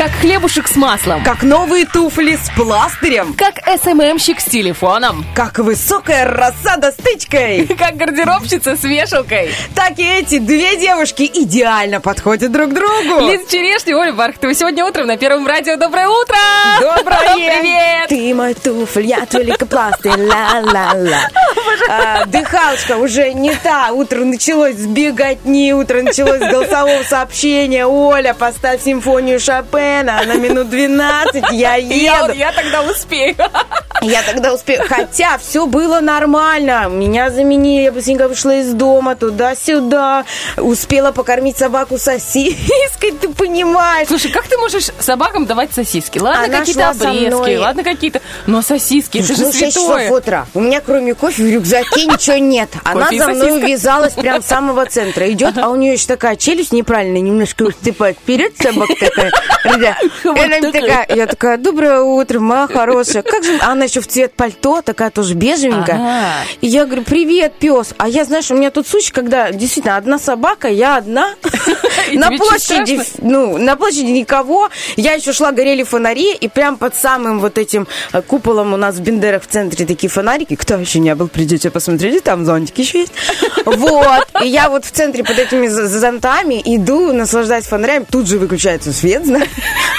Как хлебушек с маслом. Как новые туфли с пластырем. Как СММщик с телефоном. Как высокая рассада с тычкой. Как гардеробщица с вешалкой. Так и эти две девушки идеально подходят друг другу. Лиза Черешня, Оля Бархтова. Сегодня утром на Первом радио. Доброе утро! Доброе! Привет! Ты мой туфль, я твой лейкопластырь, ла-ла-ла. А, Дыхалочка уже не та. Утро началось с беготни, утро началось с голосового сообщения. Оля, поставь симфонию Шопена на минут 12, я Я, еду. я тогда успею. Я тогда успею. Хотя все было нормально. Меня заменили, я быстренько вышла из дома, туда-сюда. Успела покормить собаку сосиской, ты понимаешь. Слушай, как ты можешь собакам давать сосиски? Ладно, Она какие-то обрезки, ладно, какие-то... Но сосиски, это же ну, 6 часов святое. утра. У меня кроме кофе в рюкзаке ничего нет. Она за мной увязалась прям с самого центра. Идет, а у нее еще такая челюсть неправильная, немножко уступает вперед собака такая. И она мне такая, я такая, доброе утро, моя хорошая. Как же, а она еще в цвет пальто, такая тоже бежевенькая. И я говорю, привет, пес. А я, знаешь, у меня тут случай, когда действительно одна собака, я одна. На площади, ну, на площади никого. Я еще шла, горели фонари, и прям под самым вот этим э, куполом у нас в Бендерах в центре такие фонарики. Кто еще не был, придете посмотрите, там зонтики еще есть. Вот. И я вот в центре под этими зонтами иду, наслаждаюсь фонарями. Тут же выключается свет, знаешь.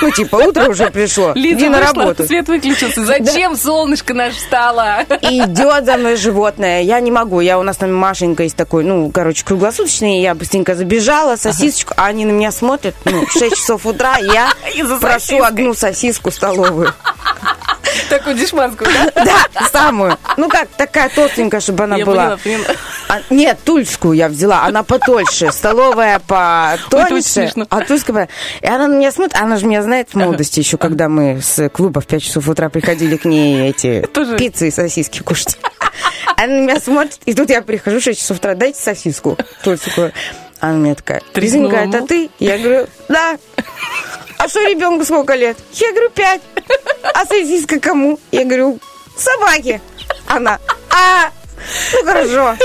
Ну, типа, утро уже пришло. Лиза Иди на работу. свет выключился. Зачем солнышко наше встало? Идет за мной животное. Я не могу. Я у нас там Машенька есть такой, ну, короче, круглосуточный. Я быстренько забежала, сосисочку, а они на меня смотрят. Ну, в 6 часов утра я прошу одну сосиску столовую. Такую дешманскую, да? Да, самую. Ну как, такая толстенькая, чтобы она Я была. поняла, поняла. А, нет, тульскую я взяла, она потольше, столовая потоньше, а тульская... И она на меня смотрит, она же меня знает в молодости еще, когда мы с клуба в 5 часов утра приходили к ней эти пиццы и сосиски кушать. Она на меня смотрит, и тут я прихожу в 6 часов утра, дайте сосиску тульскую. Она мне такая, Лизонька, это ты? Я говорю, да. А что ребенку сколько лет? Я говорю, пять. А сосиска кому? Я говорю, собаке. Она, а, ну хорошо.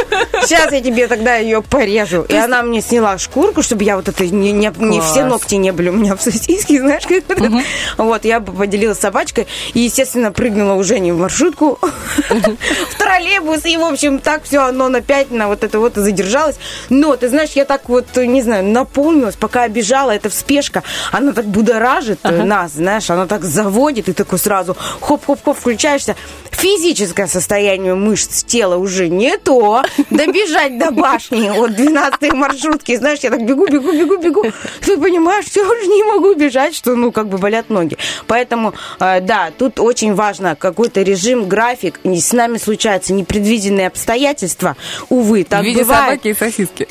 Сейчас я тебе тогда ее порежу. И она мне сняла шкурку, чтобы я вот это не, не, не все ногти не были у меня в сосиске, знаешь, как это. Вот, я бы поделилась с собачкой и, естественно, прыгнула уже не в маршрутку, в троллейбус, и, в общем, так все оно на пять, на вот это вот задержалось. Но, ты знаешь, я так вот, не знаю, наполнилась, пока я бежала, эта вспешка, она так будоражит э, нас, знаешь, она так заводит, и такой сразу хоп-хоп-хоп включаешься. Физическое состояние мышц тела уже не то. Добежать до башни от 12 маршрутки, знаешь, я так бегу, бегу, бегу, бегу. Ты понимаешь, все уже не могу бежать, что, ну, как бы болят ноги. Поэтому, э, да, тут очень важно какой-то режим, график. С нами случаются непредвиденные обстоятельства. Увы, так В виде бывает. собаки и сосиски.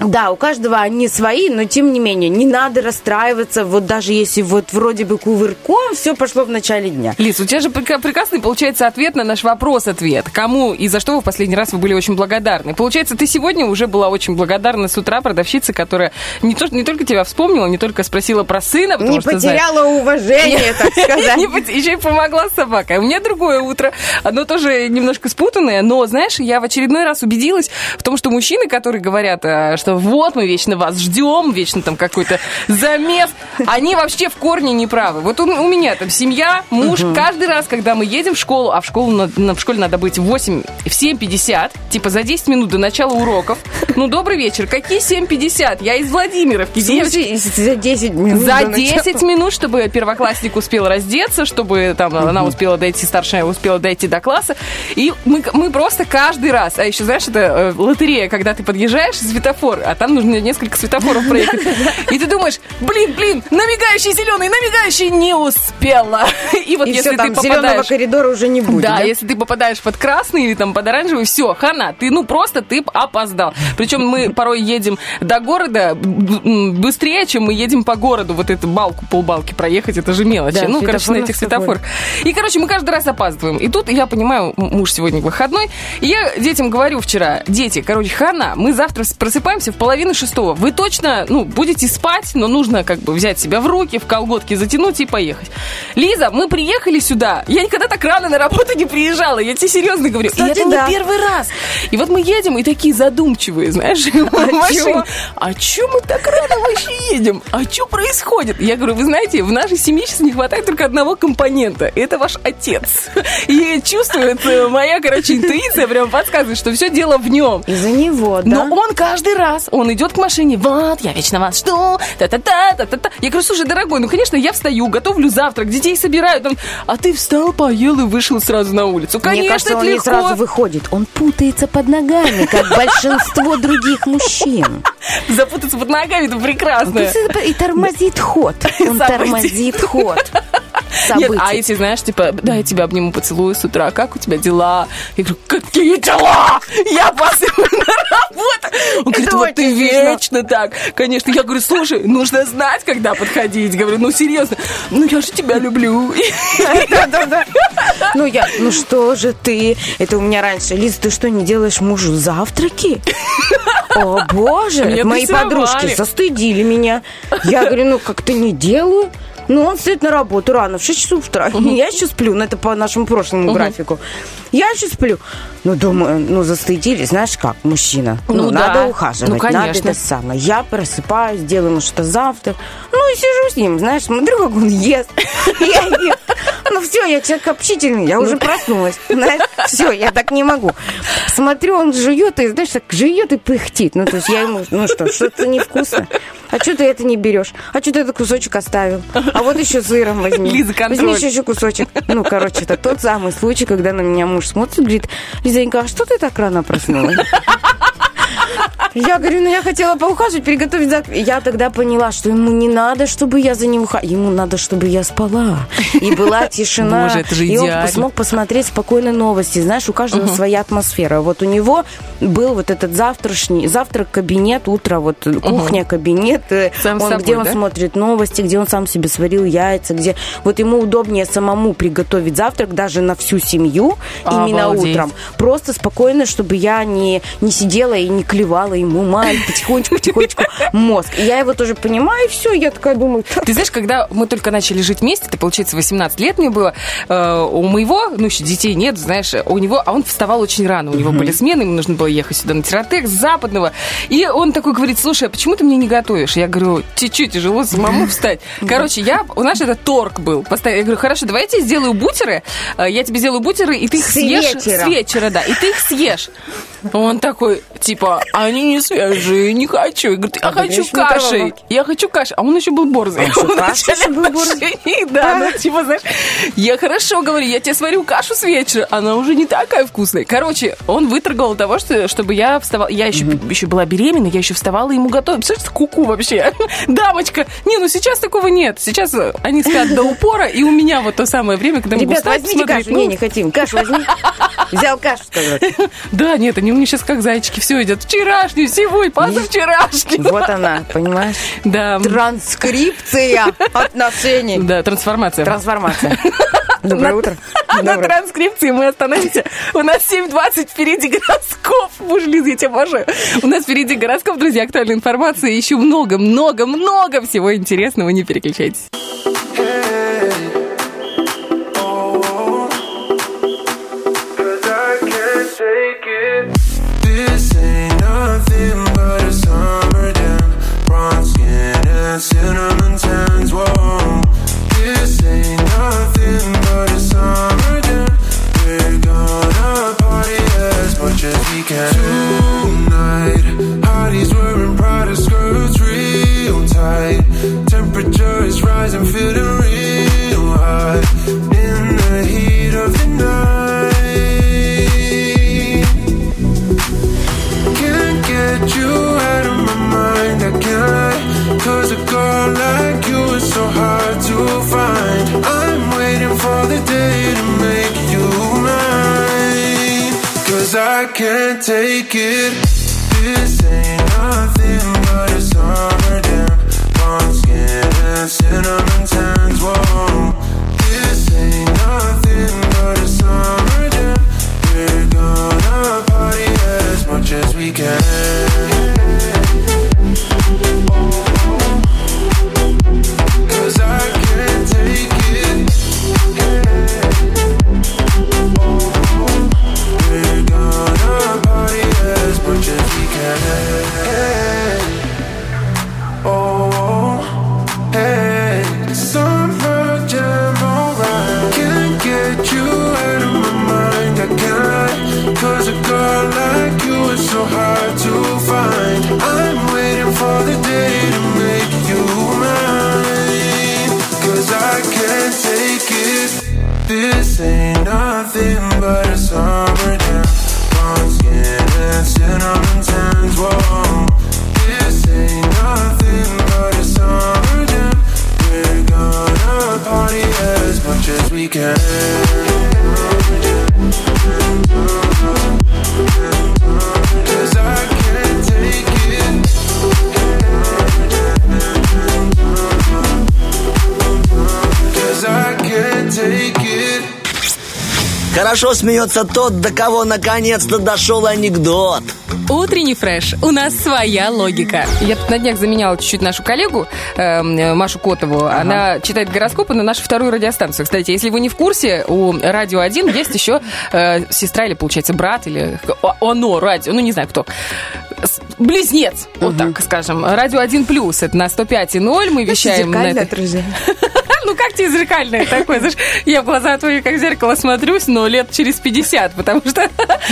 Да, у каждого они свои, но тем не менее, не надо расстраиваться, вот даже если вот вроде бы кувырком все пошло в начале дня. Лиз, у тебя же прекрасный получается ответ на наш вопрос-ответ. Кому и за что вы в последний раз вы были очень благодарны? Получается, ты сегодня уже была очень благодарна с утра продавщице, которая не, то, не только тебя вспомнила, не только спросила про сына, потому Не что потеряла уважение, так сказать. Еще и помогла с собакой. У меня другое утро. Оно тоже немножко спутанное, но, знаешь, я в очередной раз убедилась в том, что мужчины, которые говорят, э, что вот мы вечно вас ждем, вечно там какой-то замес, они вообще в корне не правы. Вот у, у меня там семья, муж, каждый раз, когда мы едем в школу, а в школу на- на- в школе надо быть в 8, в 7.50, типа за 10 минут до начала уроков. Ну, добрый вечер. Какие 7.50? Я из Владимировки. Девочки. за 10 минут. За до начала? 10 минут, чтобы первоклассник успел раздеться, чтобы там она успела дойти, старшая успела дойти до класса. И мы, мы просто каждый раз, а еще, знаешь, это э, лотерея, когда ты подъезжаешь, светофор, а там нужно несколько светофоров проехать. И ты думаешь, блин, блин, намигающий зеленый, намигающий не успела. И вот И если все, ты там зеленого попадаешь... коридора уже не будет. Да, если ты попадаешь под красный или там под оранжевый, все, хана, ты ну просто ты опоздал. Причем мы порой едем до города быстрее, чем мы едем по городу. Вот эту балку, полбалки проехать, это же мелочи. Да, ну, короче, на этих светофорах. И, короче, мы каждый раз опаздываем. И тут я понимаю, муж сегодня выходной, и я детям говорю вчера, дети, короче, хана, мы завтра просыпаемся в половину шестого. Вы точно, ну, будете спать, но нужно как бы взять себя в руки, в колготки затянуть и поехать. Лиза, мы приехали сюда. Я никогда так рано на работу не приезжала. Я тебе серьезно говорю. Кстати, и это да. не первый раз. И вот мы едем и такие задумчивые, знаешь, а в машине. А чё мы так рано вообще едем? А что происходит? Я говорю, вы знаете, в нашей семье сейчас не хватает только одного компонента. Это ваш отец. И чувствует моя, короче, интуиция прям подсказывает, что все дело в нем. Из-за него, да? Но он каждый раз, он идет к машине, вот, я вечно вас жду, та-та-та, та-та-та. Я говорю, слушай, дорогой, ну, конечно, я встаю, готовлю завтрак, детей собираю, там, а ты встал, поел и вышел сразу на улицу. Конечно, Мне кажется, это он легко. не сразу выходит, он путается под ногами, как большинство других мужчин. Запутаться под ногами, это прекрасно. И тормозит ход. Он тормозит ход событий. Нет, а если, знаешь, типа, да, я тебя обниму, поцелую с утра, как у тебя дела? Я говорю, какие дела? Я опаздываю на работу. Он говорит, вот ты вечно так. Конечно, я говорю, слушай, нужно знать, когда подходить. Говорю, ну, серьезно, ну, я же тебя люблю. Да-да-да. Ну, я, ну, что же ты? Это у меня раньше. Лиза, ты что, не делаешь мужу завтраки? О, боже, мои подружки застыдили меня. Я говорю, ну, как-то не делаю. Ну, он встает на работу рано, в 6 часов утра. Я еще сплю, ну, это по нашему прошлому графику. Я еще сплю. Ну, думаю, ну, застыдились, знаешь как, мужчина. Ну, ну надо да. ухаживать, ну, конечно. надо это самое. Я просыпаюсь, делаю ему что-то завтра. Ну, и сижу с ним, знаешь, смотрю, как он ест. Я ем. Ну, все, я человек общительный, я уже проснулась. Знаешь, все, я так не могу. Смотрю, он жует, и, знаешь, так жует и пыхтит. Ну, то есть я ему, ну что, что-то невкусно. А что ты это не берешь? А что ты этот кусочек оставил? А вот еще сыром возьми. Лиза, контроль. Возьми еще, еще кусочек. Ну, короче, это тот самый случай, когда на меня муж смотрит и говорит, Лизонька, а что ты так рано проснулась? Я говорю, ну я хотела поухаживать, приготовить завтрак. Я тогда поняла, что ему не надо, чтобы я за ним ухаживала. Ему надо, чтобы я спала. И была тишина. Боже, это же и он смог посмотреть спокойно новости. Знаешь, у каждого угу. своя атмосфера. Вот у него был вот этот завтрашний, завтрак, кабинет, утро, вот кухня, угу. кабинет. Э, сам он, собой, где он да? смотрит новости, где он сам себе сварил яйца, где вот ему удобнее самому приготовить завтрак даже на всю семью Обалдеть. именно утром. Просто спокойно, чтобы я не, не сидела и не клевала, и ему мать потихонечку-потихонечку мозг. И я его тоже понимаю, и все, я такая думаю... Ты знаешь, когда мы только начали жить вместе, это, получается, 18 лет мне было, э, у моего, ну, еще детей нет, знаешь, у него, а он вставал очень рано, у него были смены, ему нужно было ехать сюда на Тиротек с западного, и он такой говорит, слушай, а почему ты мне не готовишь? Я говорю, чуть-чуть тяжело самому встать. Короче, я, у нас это торг был. Я говорю, хорошо, давай я тебе сделаю бутеры, э, я тебе сделаю бутеры, и ты их съешь с вечера, да, и ты их съешь. Он такой, типа, они не свежие, не хочу. Я говорю, я а хочу каши. Я хочу каши. А он еще был борзый. Он каши был борзый? Да, ну, типа, знаешь, я хорошо говорю, я тебе сварю кашу с вечера, она уже не такая вкусная. Короче, он выторговал того, что, чтобы я вставала. Я еще, еще была беременна, я еще вставала ему готовить. Представляешь, куку вообще. Дамочка. Не, ну сейчас такого нет. Сейчас они спят до упора, и у меня вот то самое время, когда могу встать, возьмите кашу. Не, не хотим. Кашу возьми. Взял кашу, сказать. Да, нет, они у меня сейчас как зайчики все идет. Вчерашний, сегодня, позавчерашний. Вот она, понимаешь? Да. Транскрипция отношений. Да, трансформация. Трансформация. Доброе на, утро. На транскрипции мы остановимся. У нас 7.20 впереди гороскоп. Боже, Лиза, я тебя обожаю. У нас впереди гороскоп, друзья, актуальная информация. Еще много, много, много всего интересного. Не переключайтесь. Cinnamon tans, whoa. This ain't nothing but a summer jam. We're gonna party as much as we can tonight. Hotties wearing Prada skirts real tight. Temperature is rising, feeling real I'm waiting for the day to make you mine Cause I can't take it. This ain't nothing but a summer skin and cinnamon tans. Whoa, this ain't nothing but a summer. We're gonna party as much as we can. Смеется тот, до кого наконец-то дошел анекдот. Утренний фреш. У нас своя логика. Я тут на днях заменяла чуть-чуть нашу коллегу, эм, э, Машу Котову. Она читает гороскопы на нашу вторую радиостанцию. Кстати, если вы не в курсе, у Радио 1 есть еще э, сестра или, получается, брат, или оно, радио, ну не знаю кто. Близнец, вот так скажем. Радио 1 плюс, это на 105,0 мы вещаем на Зеркальное этой- отражение. ну как тебе зеркальное такое? Знаешь, я в глаза твои как в зеркало смотрюсь, но лет через 50, потому что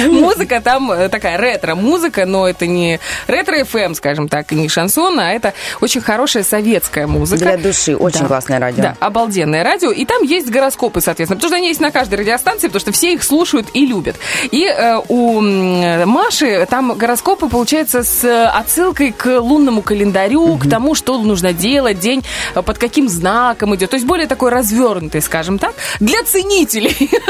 музыка там э, такая ретро-музыка, но это не ретро-ФМ, скажем так, и не шансон, а это очень хорошая советская музыка. Для души. Очень Да. классное радио. Да, обалденное радио. И там есть гороскопы, соответственно. Потому что они есть на каждой радиостанции, потому что все их слушают и любят. И э, у Маши там гороскопы, получается, с отсылкой к лунному календарю, к тому, что нужно делать, день э, под каким знаком идет. То есть более такой развернутый, скажем так, для ценителей.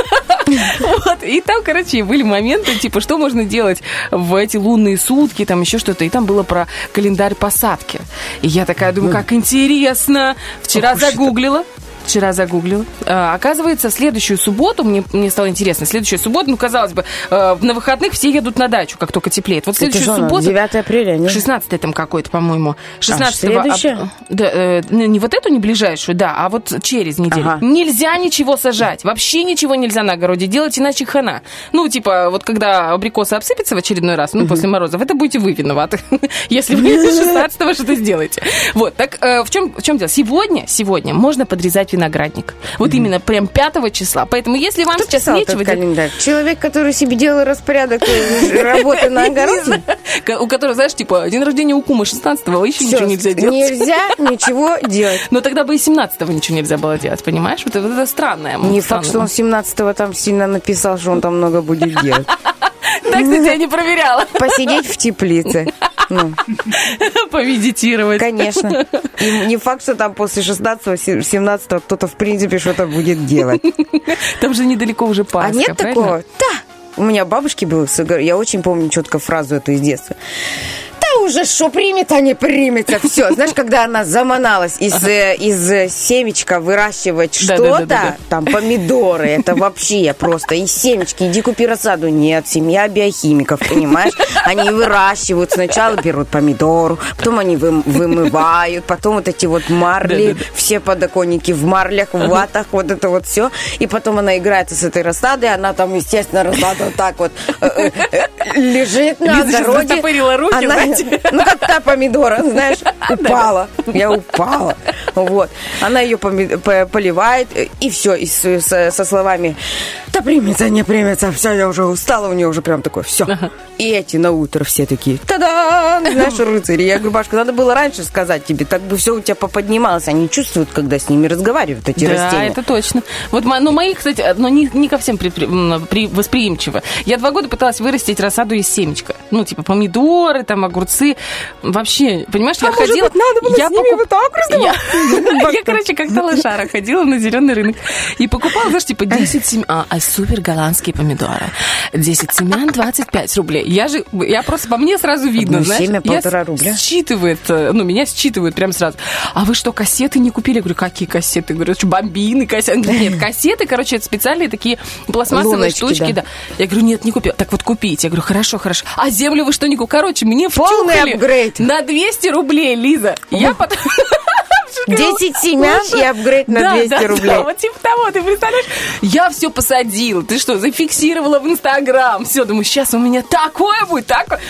Вот. И там, короче, были моменты, типа, что можно делать в эти лунные сутки, там еще что-то. И там было про календарь посадки. И я такая думаю, как интересно. Вчера загуглила. Вчера загуглила. А, оказывается, в следующую субботу, мне, мне стало интересно, следующая суббота, ну, казалось бы, э, на выходных все едут на дачу, как только теплеет. Вот Это следующую оно, субботу... 9 апреля, нет? 16 там какой-то, по-моему. 16 следующее? да, э, не вот эту, не ближайшую, да, а вот через неделю. Ага. Нельзя ничего сажать. Вообще ничего нельзя на огороде делать, иначе хана. Ну, типа, вот когда абрикосы обсыпятся в очередной раз, ну, после морозов, это будете вы виноваты, если вы 16-го что-то сделаете. Вот, так э, в чем, в чем дело? Сегодня, сегодня можно подрезать виноградник. Вот именно прям 5 числа. Поэтому, если вам Кто сейчас нечего делать... Человек, который себе делал распорядок работы на огороде? У которого, знаешь, типа, день рождения у кума 16-го, еще Всё, ничего нельзя делать. Нельзя ничего делать. Но тогда бы и 17-го ничего нельзя было делать, понимаешь? Вот это, странное. Не факт, что он 17-го там сильно написал, что он там много будет делать. Так, кстати, я не проверяла. Посидеть в теплице. Ну, Помедитировать. конечно. И не факт, что там после 16-го, 17-го кто-то в принципе что-то будет делать. Там же недалеко уже Пасха, А нет правильно? такого? Да. У меня бабушки было, я очень помню четко фразу эту из детства. Уже что примет, а не примется. Все, знаешь, когда она заманалась из, э, из э, семечка выращивать Да, что-то, да, да, да. там помидоры, это вообще просто из семечки, иди купи рассаду. Нет, семья биохимиков, понимаешь? Они выращивают, сначала берут помидору, потом они вы- вымывают, потом вот эти вот марли, все подоконники в марлях, в ватах, вот это вот все. И потом она играется с этой рассадой, она там, естественно, рассада вот так вот э, лежит на огороде. руки, Она-. Ну, как та помидора, знаешь, упала. Я упала. Вот. Она ее поливает, и все, и с- с- со словами «Да примется, не примется, все, я уже устала», у нее уже прям такое «все». И эти на утро все такие «Та-да!» Знаешь, рыцари. Я говорю, Башка, надо было раньше сказать тебе, так бы все у тебя поподнималось. Они чувствуют, когда с ними разговаривают, эти Да, растения. это точно. Вот, ну, мои, кстати, но не, не ко всем при- при- восприимчивы. Я два года пыталась вырастить рассаду из семечка. Ну, типа помидоры, там, огурцы. Вообще, понимаешь, я А может ходила... быть, надо было я с ними вот так Я, я, короче, как-то лошара ходила на зеленый рынок и покупала, знаешь, типа 10 семян. А, а супер голландские помидоры. 10 семян, 25 рублей. Я же, я просто, по мне сразу видно, Одно знаешь. семя я полтора рубля. Считывает, э, ну, меня считывают прям сразу. А вы что, кассеты не купили? Я говорю, какие кассеты? Я говорю, что, бомбины, кассеты? Нет, кассеты, короче, это специальные такие пластмассовые Луночки, штучки, да. да. Я говорю, нет, не купил. Так вот купите. Я говорю, хорошо, хорошо. А землю вы что не купили? Короче, мне Полный апгрейд. на 200 рублей, Лиза. Я потом... 10 семян и апгрейд на Да, 200 да, рублей. Да, вот типа того, ты представляешь? Я все посадила, ты что, зафиксировала в Инстаграм. Все, думаю, сейчас у меня такое будет, такое.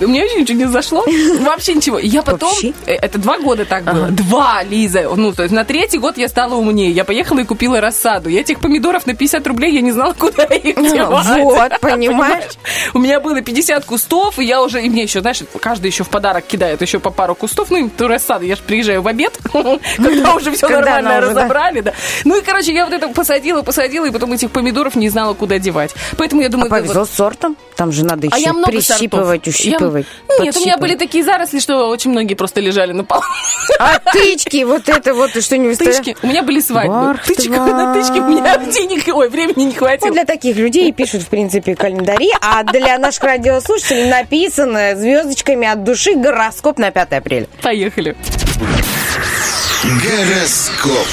У меня вообще ничего не зашло. Вообще ничего. Я потом... Э, Это два года так было. Два, Лиза. Ну, то есть на третий год я стала умнее. Я поехала и купила рассаду. Я этих помидоров на 50 рублей, я не знала, куда их девать. Вот, понимаешь? У меня было 50 кустов, и я уже, и мне еще, знаешь, каждый еще в подарок кидает еще по пару кустов, ну, то рассады, я же приезжаю в обед, когда уже все нормально разобрали, да. Ну и, короче, я вот это посадила, посадила, и потом этих помидоров не знала, куда девать. Поэтому я А думаю, да, повезло вот- с сортом? Там же надо а еще прищипывать, ущипывать. Нет, у меня были такие заросли, что очень многие просто лежали на полу. А тычки, вот это вот, что не Тычки. У меня были свадьбы. Варх ты Тычек на тычке у меня денег, ой, времени не хватило. для таких людей пишут, в принципе, календари, а для наших радиослушателей написано звездочками от души гороскоп на 5 апреля. Поехали. Гороскоп.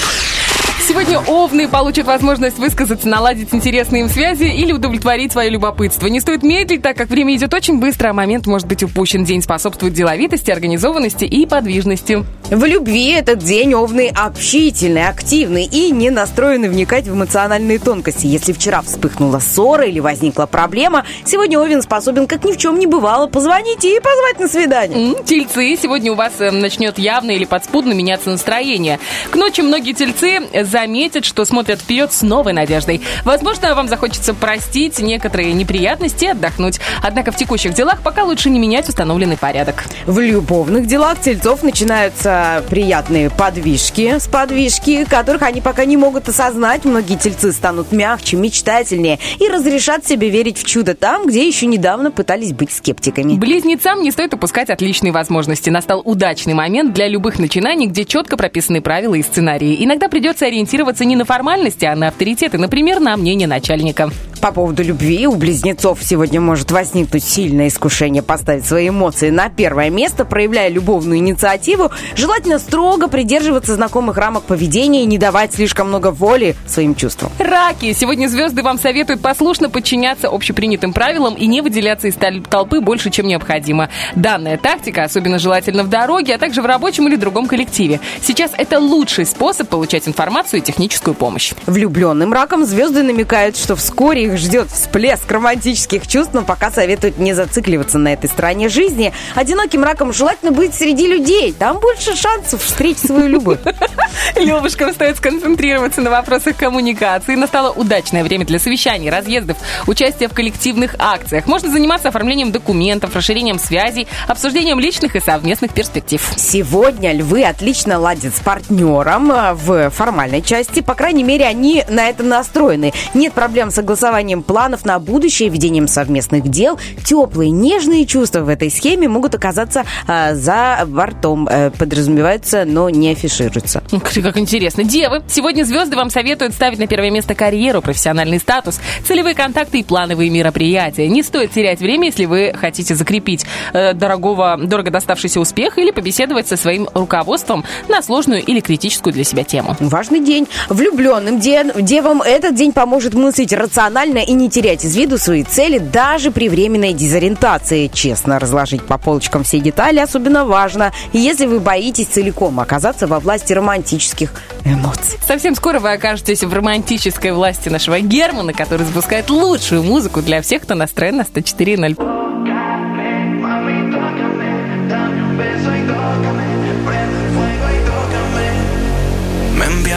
Сегодня овны получат возможность высказаться, наладить интересные им связи или удовлетворить свое любопытство. Не стоит медлить, так как время идет очень быстро, а момент может быть упущен. День способствует деловитости, организованности и подвижности. В любви этот день овны общительный, активный и не настроены вникать в эмоциональные тонкости. Если вчера вспыхнула ссора или возникла проблема, сегодня овен способен, как ни в чем не бывало, позвонить и позвать на свидание. Тельцы, сегодня у вас э, начнет явно или подспудно меняться настроение. К ночи многие тельцы заметят, что смотрят вперед с новой надеждой. Возможно, вам захочется простить некоторые неприятности и отдохнуть. Однако в текущих делах пока лучше не менять установленный порядок. В любовных делах тельцов начинаются приятные подвижки с подвижки, которых они пока не могут осознать. Многие тельцы станут мягче, мечтательнее и разрешат себе верить в чудо там, где еще недавно пытались быть скептиками. Близнецам не стоит упускать отличные возможности. Настал удачный момент для любых начинаний, где четко прописаны правила и сценарии. Иногда придется ориентироваться не на формальности, а на авторитеты, например, на мнение начальника. По поводу любви у близнецов сегодня может возникнуть сильное искушение поставить свои эмоции на первое место, проявляя любовную инициативу. Желательно строго придерживаться знакомых рамок поведения и не давать слишком много воли своим чувствам. Раки! Сегодня звезды вам советуют послушно подчиняться общепринятым правилам и не выделяться из тол- толпы больше, чем необходимо. Данная тактика особенно желательна в дороге, а также в рабочем или другом коллективе. Сейчас это лучший способ получать информацию и техническую помощь. Влюбленным раком звезды намекают, что вскоре их ждет всплеск романтических чувств, но пока советуют не зацикливаться на этой стороне жизни. Одиноким раком желательно быть среди людей. Там больше шансов встретить свою любовь. Левушкам стоит сконцентрироваться на вопросах коммуникации. Настало удачное время для совещаний, разъездов, участия в коллективных акциях. Можно заниматься оформлением документов, расширением связей, обсуждением личных и совместных перспектив. Сегодня львы отлично ладят с партнером э, в формальной части. По крайней мере, они на это настроены. Нет проблем с согласованием планов на будущее, ведением совместных дел. Теплые, нежные чувства в этой схеме могут оказаться э, за бортом. Э, подразумеваются, но не афишируются. Как как интересно. Девы, сегодня звезды вам советуют ставить на первое место карьеру, профессиональный статус, целевые контакты и плановые мероприятия. Не стоит терять время, если вы хотите закрепить э, дорогого, дорого доставшийся успех или побеседовать со своим руководством на сложную или критическую для себя тему. Важный день. Влюбленным де- девам этот день поможет мыслить рационально и не терять из виду свои цели даже при временной дезориентации. Честно разложить по полочкам все детали особенно важно, если вы боитесь целиком оказаться во власти романтических эмоций. Совсем скоро вы окажетесь в романтической власти нашего Германа, который запускает лучшую музыку для всех, кто настроен на 104.0.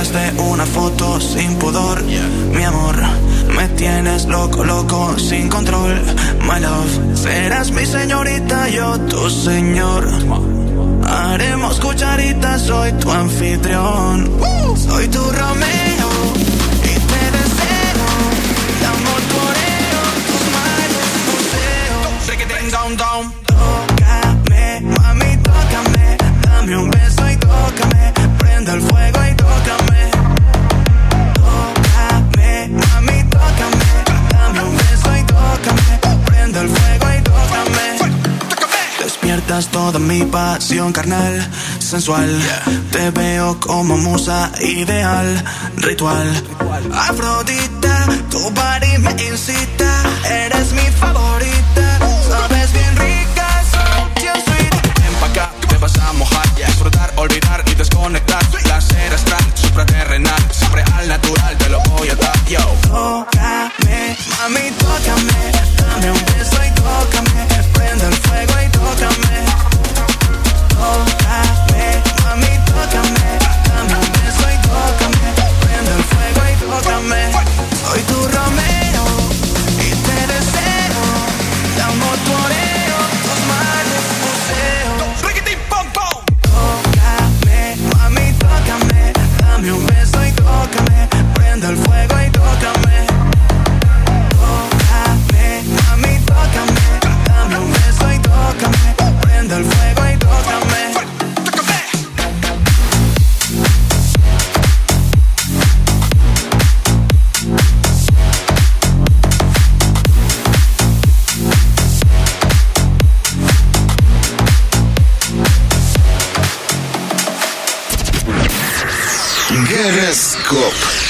enviaste una foto sin pudor, mi amor. Me tienes loco, loco, sin control. My love, serás mi señorita, yo tu señor. Haremos cucharitas, soy tu anfitrión. Soy tu Romeo y te deseo. Amor tus manos museo. Riquitín, down, down. Toda mi pasión carnal, sensual. Te veo como musa ideal, ritual. Afrodita, tu body me incita. Eres mi favorita. Sabes bien rica, so bien sweet. Ven pa' acá, te vas a mojar. Disfrutar, olvidar y desconectar. Placer astral, supraterrenal. Siempre al natural, te lo voy a dar. Yo. Tócame, mami, tócame. oh. Гороскоп.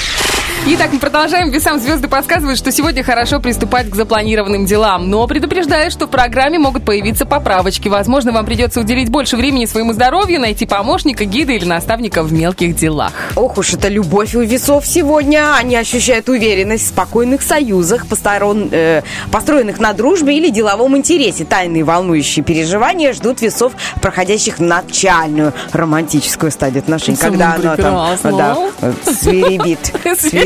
Итак, мы продолжаем. Весам звезды подсказывают, что сегодня хорошо приступать к запланированным делам. Но предупреждаю, что в программе могут появиться поправочки. Возможно, вам придется уделить больше времени своему здоровью, найти помощника, гида или наставника в мелких делах. Ох уж это любовь у весов сегодня. Они ощущают уверенность в спокойных союзах, посторон- э, построенных на дружбе или деловом интересе. Тайные волнующие переживания ждут весов, проходящих начальную романтическую стадию отношений. Когда оно там да, э, свиребит.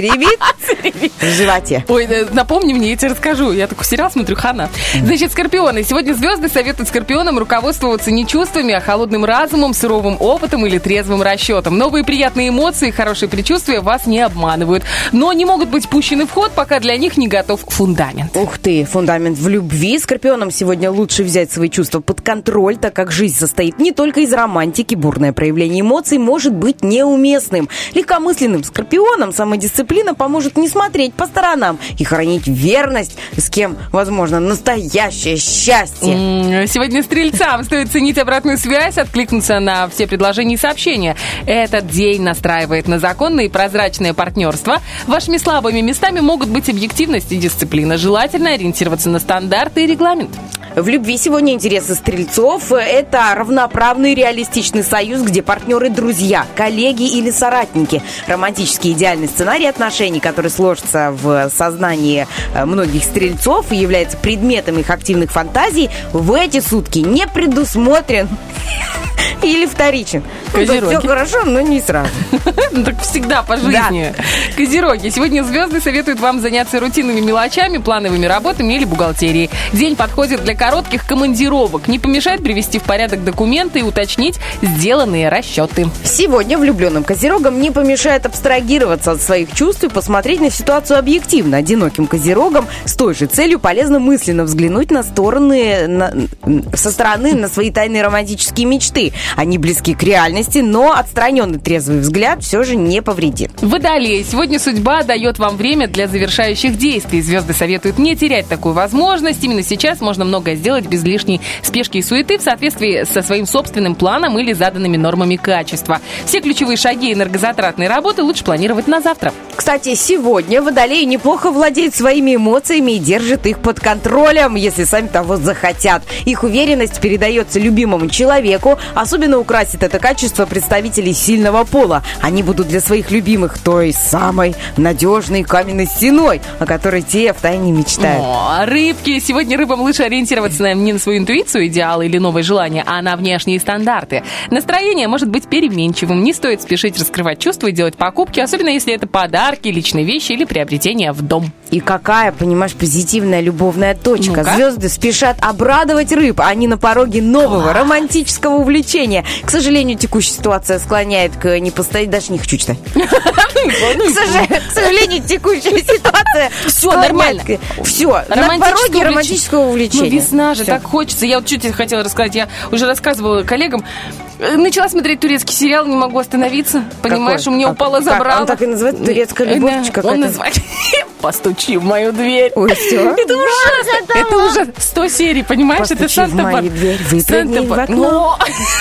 Свиребит в животе. Ой, напомни мне, я тебе расскажу. Я такой сериал смотрю, хана. Значит, скорпионы. Сегодня звезды советуют скорпионам руководствоваться не чувствами, а холодным разумом, суровым опытом или трезвым расчетом. Новые приятные эмоции, хорошие предчувствия вас не обманывают. Но не могут быть пущены в ход, пока для них не готов фундамент. Ух ты, фундамент в любви. Скорпионам сегодня лучше взять свои чувства под контроль, так как жизнь состоит не только из романтики. Бурное проявление эмоций может быть неуместным. Легкомысленным скорпионам самодисциплина поможет не смотреть по сторонам и хранить верность, с кем, возможно, настоящее счастье. Сегодня стрельцам стоит ценить обратную связь, откликнуться на все предложения и сообщения. Этот день настраивает на законное и прозрачное партнерство. Вашими слабыми местами могут быть объективность и дисциплина. Желательно ориентироваться на стандарты и регламент. В любви сегодня интересы стрельцов – это равноправный реалистичный союз, где партнеры – друзья, коллеги или соратники. Романтический идеальный сценарий отношений, который сложится в сознании э, многих стрельцов и является предметом их активных фантазий, в эти сутки не предусмотрен или вторичен. Козероги. все хорошо, но не сразу. Ну, Так всегда по жизни. Козероги, сегодня звезды советуют вам заняться рутинными мелочами, плановыми работами или бухгалтерией. День подходит для коротких командировок. Не помешает привести в порядок документы и уточнить сделанные расчеты. Сегодня влюбленным козерогам не помешает абстрагироваться от своих чувств и посмотреть на ситуацию объективно. Одиноким козерогам с той же целью полезно мысленно взглянуть на стороны, на- со стороны на свои тайные романтические мечты. Они близки к реальности, но отстраненный трезвый взгляд все же не повредит. Водолей, сегодня судьба дает вам время для завершающих действий. Звезды советуют не терять такую возможность. Именно сейчас можно многое сделать без лишней спешки и суеты в соответствии со своим собственным планом или заданными нормами качества. Все ключевые шаги энергозатратной работы лучше планировать на завтра. Кстати, сегодня водолеи неплохо владеют своими эмоциями и держат их под контролем, если сами того захотят. Их уверенность передается любимому человеку. Особенно украсит это качество представителей сильного пола. Они будут для своих любимых той самой надежной каменной стеной, о которой те втайне мечтают. О, рыбки. Сегодня рыбам лучше ориентироваться на- не на свою интуицию, идеалы или новые желания, а на внешние стандарты. Настроение может быть переменчивым. Не стоит спешить раскрывать чувства и делать покупки, особенно если это подарки, личные вещи или приобретения в дом. И какая, понимаешь, позитивная любовная точка. Ну-ка. Звезды спешат обрадовать рыб, они на пороге нового романтического увлечения. К сожалению, текущая ситуация склоняет к непостоянию... Даже не хочу читать. К сожалению, к сожалению, текущая ситуация склоняет нормально. Все, на пороге романтического увлечения. Ну, весна же, так хочется. Я вот чуть хотела рассказать, я уже рассказывала коллегам, э, начала смотреть турецкий сериал, не могу остановиться. Понимаешь, у меня Как- упала как? забрала. Он так и называется? Турецкая любовь? Да, Какая-то? Он называется «Постучи в мою дверь». Ой, все. Это ужасно. Это уже 100 серий, понимаешь? Это Постучи в Санта мою дверь, выпрыгни в окно. Но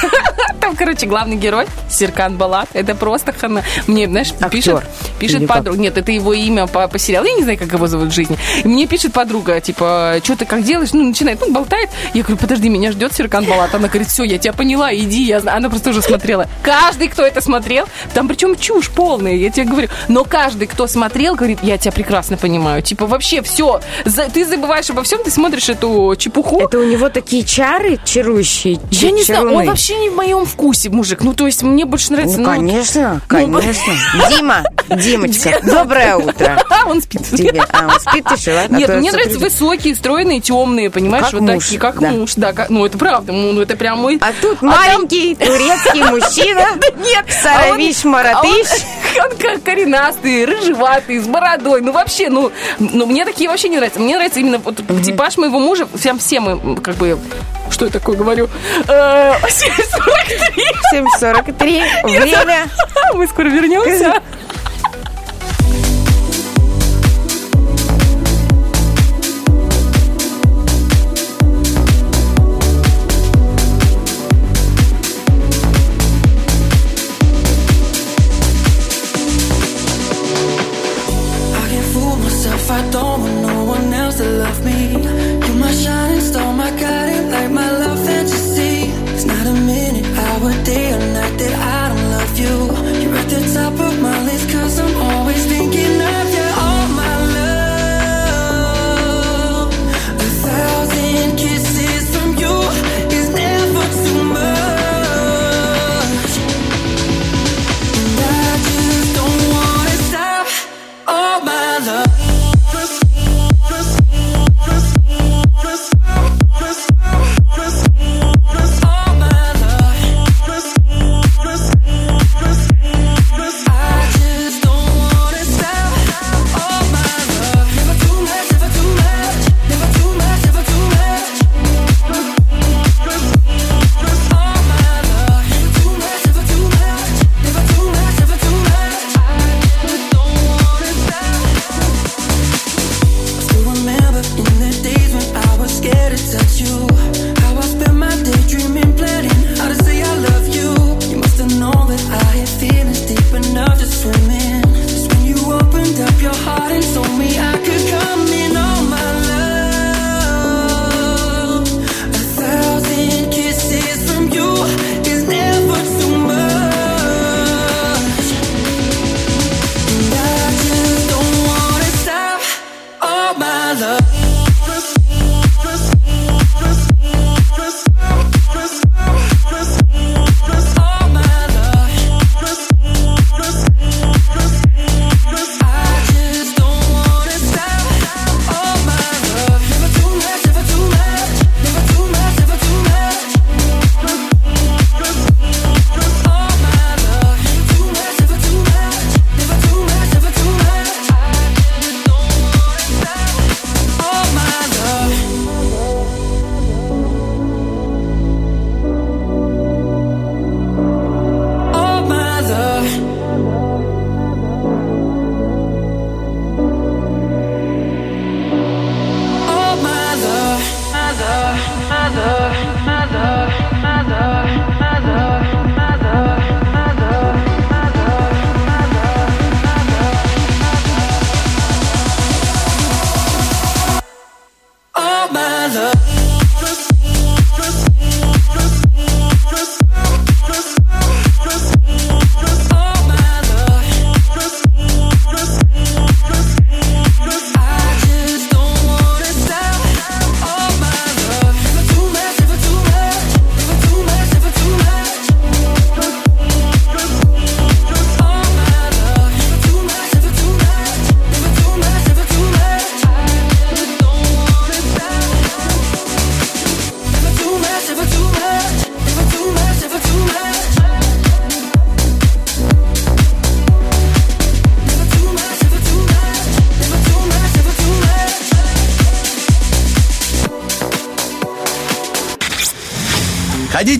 там, короче, главный герой Серкан Балат. Это просто хана. Мне, знаешь, Актер. пишет, пишет подруга. Нет, это его имя по, по сериалу. Я не знаю, как его зовут в жизни. И мне пишет подруга, типа, что ты как делаешь? Ну, начинает, ну, болтает. Я говорю, подожди, меня ждет Серкан Балат. Она говорит, все, я тебя поняла, иди. Я знаю. Она просто уже смотрела. Каждый, кто это смотрел, там причем чушь полная, я тебе говорю. Но каждый, кто смотрел, говорит, я тебя прекрасно понимаю. Типа, вообще все. ты забываешь обо всем, ты смотришь эту чепуху. Это у него такие чары чарующие. Я не знаю, он вообще не в моем вкусе, мужик. Ну, то есть, мне больше нравится... Ну, конечно, ну, конечно. Дима, Димочка, доброе утро. А, он спит. Тебе. А, он спит еще, ладно? Нет, А то мне нравятся высокие, стройные, темные, понимаешь, Как вот муж, такие, как да. муж, да, как- ну это правда, ну это прям мой. А тут там- маленький турецкий мужчина. Нет, Саравиш а он- Маратыш. а он как коренастый, рыжеватый, с бородой. Ну, вообще, ну, ну, мне такие вообще не нравятся. Мне нравится именно вот типаж моего мужа. Всем, все мы, как бы, что я такое говорю? Э, 7:43. 7.43. Время. Мы скоро вернемся.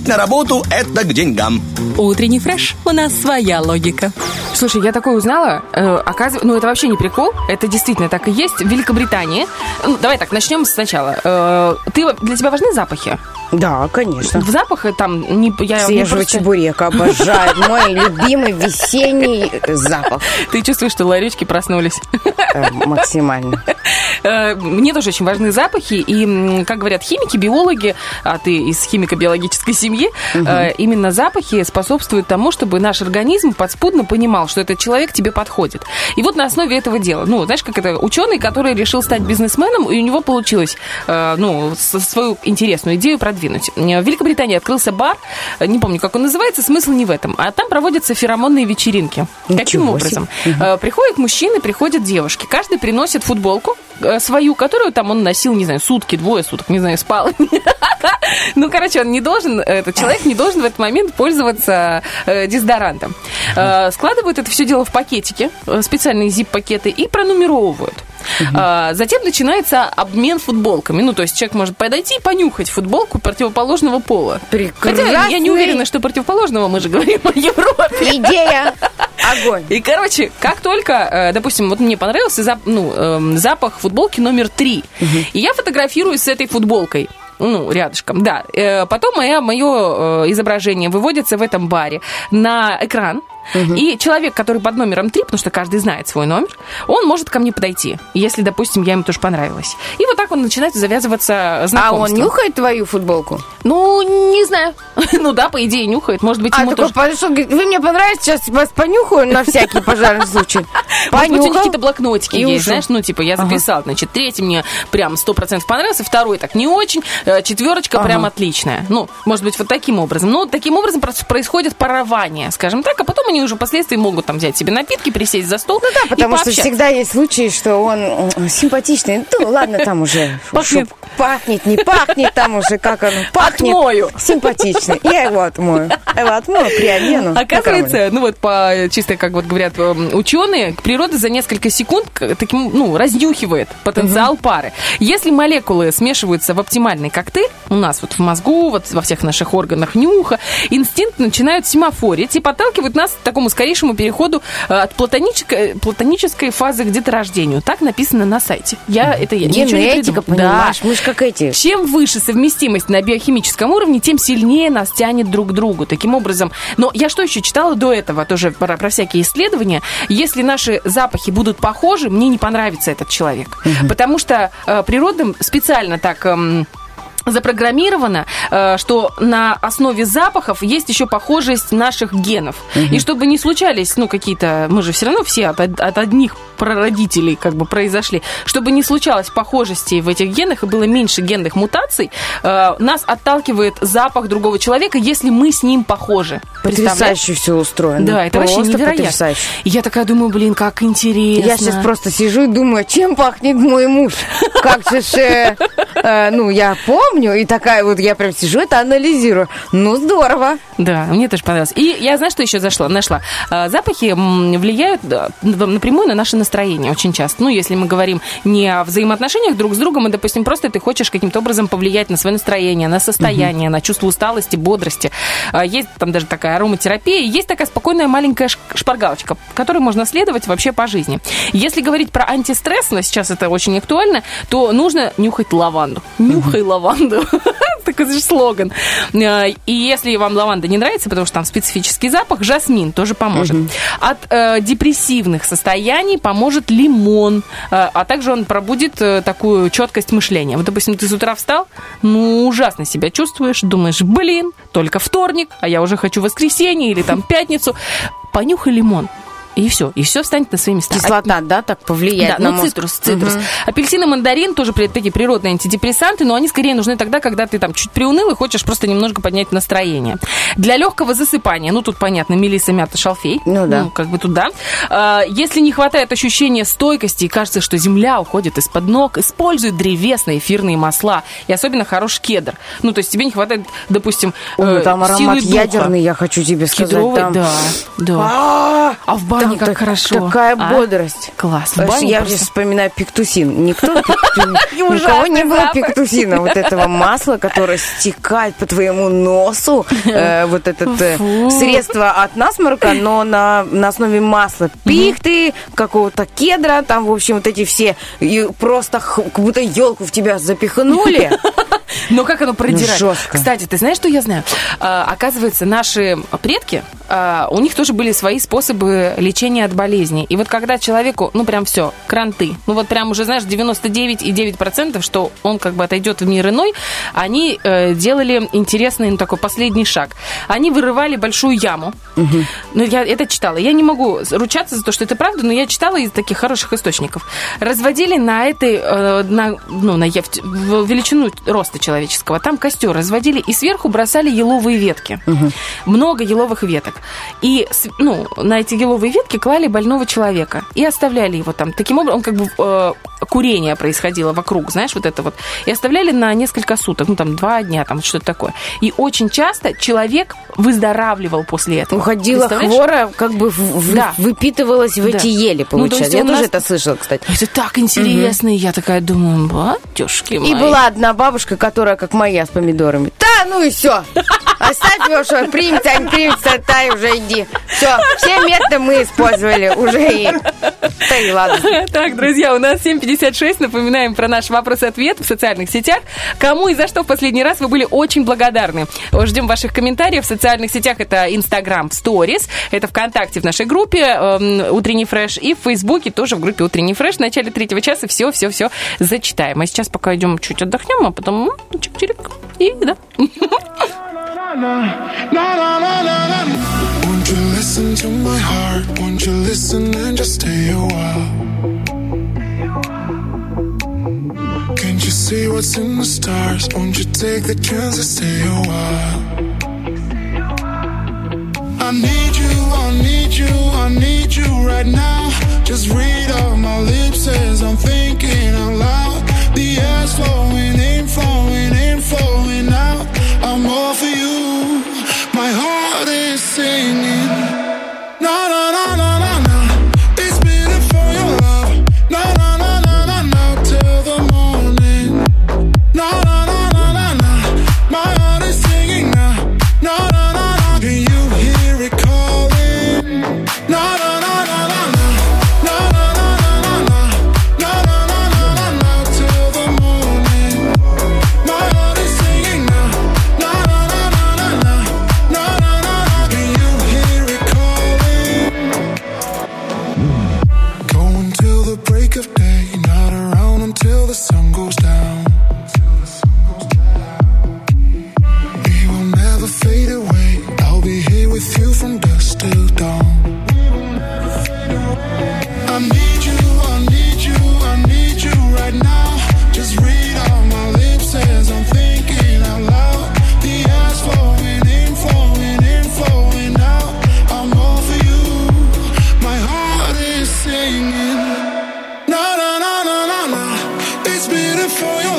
Ходить на работу – это к деньгам. Утренний фреш. У нас своя логика. Слушай, я такое узнала. Э, оказывается, ну это вообще не прикол, это действительно так и есть. В Великобритании. Ну, давай так, начнем сначала. Э, ты для тебя важны запахи? Да, конечно. В запахах там не я Свежего просто- чебурека обожаю. Мой любимый весенний запах. Ты чувствуешь, что ларечки проснулись. Э, Максимально. Э, Мне тоже очень важны запахи, и, как говорят химики, биологи, а ты из химико-биологической семьи, э, именно запахи способствуют тому, чтобы наш организм подспудно понимал, что этот человек тебе подходит. И вот на основе этого дела, ну, знаешь, как это, ученый, который решил стать бизнесменом, и у него получилось, э, ну, свою интересную идею продвинуть. В Великобритании открылся бар, не помню, как он называется, смысл не в этом, а там проводятся феромонные вечеринки. Каким Ничего себе. образом? Э, Приходят мужчины, приходят девушки. Каждый приносит футболку свою, которую там он носил, не знаю, сутки, двое суток, не знаю, спал. Ну, короче, он не должен, этот человек не должен в этот момент пользоваться э, дезодорантом. Э, Складывают это все дело в пакетики, э, специальные zip-пакеты, и пронумеровывают. А, Затем начинается обмен футболками. Ну, то есть человек может подойти и понюхать футболку противоположного пола. Хотя я не Прекрасный. уверена, что противоположного, мы же говорим о Европе. Идея. Огонь. И, короче, как только, э, допустим, вот мне понравился зап- ну, эм, запах футболки номер три, и я фотографируюсь с этой футболкой. Ну, рядышком, да. Э, Потом мое, мое изображение выводится в этом баре на экран. И человек, который под номером 3, потому что каждый знает свой номер, он может ко мне подойти, если, допустим, я ему тоже понравилась. И вот так он начинает завязываться А знакомство. он нюхает твою футболку? Ну, не знаю. ну да, по идее, нюхает. Может быть, А ему такой тоже... подошел, говорит, вы мне понравились, сейчас вас понюхаю на всякий пожарный случай. Может быть, у них Понюхал. какие-то блокнотики и есть, знаешь, ну, типа, я записал, значит, третий мне прям 100% понравился, второй так не очень, э, четверочка Ага. прям отличная. Ну, может быть, вот таким образом. Ну, таким образом происходит парование, скажем так, а потом они уже впоследствии могут там взять себе напитки, присесть за стол Ну да, потому что всегда есть случаи, что он симпатичный. Ну, ладно, там уже Пахнет. пахнет, не пахнет, там уже как оно пахнет. Отмою. Симпатичный. Я его отмою. Я его отмою, приодену. Оказывается, ну вот по чисто как вот говорят эм, ученые, природа за несколько секунд таким, ну, разнюхивает потенциал пары. Если молекулы смешиваются в оптимальный коктейль, у нас вот в мозгу, вот во всех наших органах нюха, инстинкт начинают семафорить и подталкивают нас такому скорейшему переходу э, от платонической, платонической фазы к деторождению. Так написано на сайте. Я это я ничего не Генетика, придумала. Да. понимаешь, мы же как эти. Чем выше совместимость на биохимическом уровне, тем сильнее нас тянет друг к другу. Таким образом, но я что еще читала до этого, тоже про, про всякие исследования, если наши запахи будут похожи, мне не понравится этот человек. Потому что э, природа специально так... эм, запрограммировано, э, что на основе запахов есть еще похожесть наших генов. И чтобы не случались, ну, какие-то... Мы же все равно все от, от одних прародителей как бы произошли. Чтобы не случалось похожести в этих генах и было меньше генных мутаций, э, нас отталкивает запах другого человека, если мы с ним похожи. Потрясающе все устроено. Да, это вообще Просто невероятно. потрясающе. Я такая думаю, блин, как интересно. Я сейчас просто сижу и думаю, чем пахнет мой муж? Как же э, ну, я помню, и такая вот, я прям сижу, это анализирую. Ну, здорово. Да, мне тоже понравилось. И я, знаю, что еще зашла, нашла. А, Запахи влияют напрямую на наше настроение очень часто. Ну, если мы говорим не о взаимоотношениях друг с другом, а, допустим, просто ты хочешь каким-то образом повлиять на свое настроение, на состояние, на чувство усталости, бодрости. А, Есть там даже такая ароматерапия, есть такая спокойная маленькая шпаргалочка, которой можно следовать вообще по жизни. Если говорить про антистресс, но сейчас это очень актуально, то нужно нюхать лаванду. Нюхай лаванду. Такой же слоган. Э, И если вам лаванда не нравится, потому что там специфический запах, жасмин тоже поможет. От э, депрессивных состояний поможет лимон, э, а также он пробудит э, такую четкость мышления. Вот, допустим, ты с утра встал, ну, ужасно себя чувствуешь, думаешь, блин, только вторник, а я уже хочу воскресенье или там пятницу. Понюхай лимон. И все, и все встанет на свои места. Кислота, да, так повлияет Да, на ну мозг? цитрус, цитрус. Апельсин и мандарин тоже такие природные антидепрессанты, но они скорее нужны тогда, когда ты там чуть приуныл и хочешь просто немножко поднять настроение. Для легкого засыпания, ну тут понятно, мелиса, мята, шалфей. Ну да. как бы туда. если не хватает ощущения стойкости и кажется, что земля уходит из-под ног, используй древесные эфирные масла. И особенно хороший кедр. Ну, то есть тебе не хватает, допустим, Ой, э, там силы аромат духа. ядерный, я хочу тебе сказать. Кедровый, там... да, да. А, А в бане там как так- хорошо. Такая А? бодрость. Класс. Бане я просто. вспоминаю пиктусин. Никто никого не было пиктусина. Вот этого масла, которое стекает по твоему носу. Э, Вот это э, средство от насморка, но на, основе масла. Пихты, какого-то кедра, там, в общем, вот эти все. Просто как будто елку в тебя запихнули. Но как оно продирает? Ну, жестко. Кстати, ты знаешь, что я знаю? А, оказывается, наши предки, а, у них тоже были свои способы лечения от болезней. И вот когда человеку, ну прям все, кранты, ну вот прям уже, знаешь, 99,9%, что он как бы отойдет в мир иной, они э, делали интересный ну, такой последний шаг. Они вырывали большую яму. Ну, я это читала. Я не могу ручаться за то, что это правда, но я читала из таких хороших источников. Разводили на этой, э, на, ну, на величину роста человеческого. Там костер разводили и сверху бросали еловые ветки. Много еловых веток. И ну, на эти еловые ветки клали больного человека. И оставляли его там. Таким образом, он как бы э, курение происходило вокруг, знаешь, вот это вот. И оставляли на несколько суток, ну там два дня, там что-то такое. И очень часто человек выздоравливал после этого. Уходила хвора, как бы в- Да. выпитывалась в Да. эти ели, Ну, то есть получается. Я у тоже нас- это слышала, кстати. Это так интересно. И я такая думаю, батюшки мои. И была одна бабушка, которая как моя с помидорами. Да, ну и все. Оставь его, что примется, а не примется, та и уже иди. Все, все методы мы использовали уже и... Да и ладно. Так, друзья, у нас 7.56. Напоминаем про наш вопрос-ответ в социальных сетях. Кому и за что в последний раз вы были очень благодарны? Ждем ваших комментариев. В социальных сетях это Инстаграм Stories, это ВКонтакте в нашей группе эм, Утренний фреш и в Фейсбуке тоже в группе Утренний фреш. В начале третьего часа все-все-все зачитаем. А сейчас пока идем чуть отдохнем, а потом чик-чирик. И да. Won't you listen to my heart? Won't you listen and just stay a while? Can't you see what's in the stars? Won't you take the chance to stay a while? I need you, I need you, I need you right now. Just read off my lips as I'm thinking out loud. The air's flowing in, flowing in, flowing out. I'm all for you. My heart is singing. for you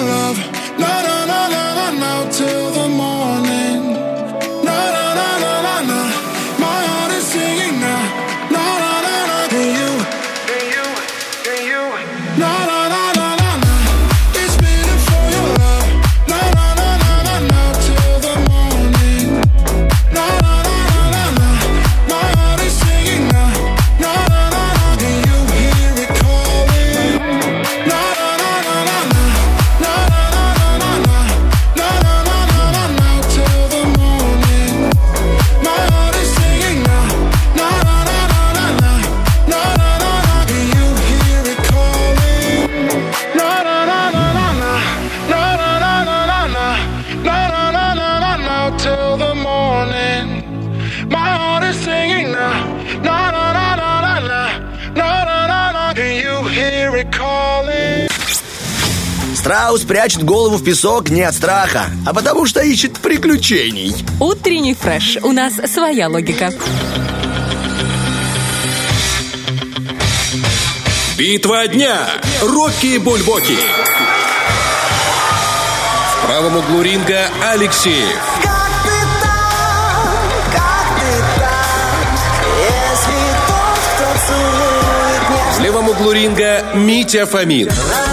Страус прячет голову в песок не от страха, а потому что ищет приключений. Утренний фреш. У нас своя логика. Битва дня. Рокки Бульбоки. В правом углу ринга Алексеев. Как ты там, как ты там, если тот, кто В левом углу ринга Митя Фомин. Все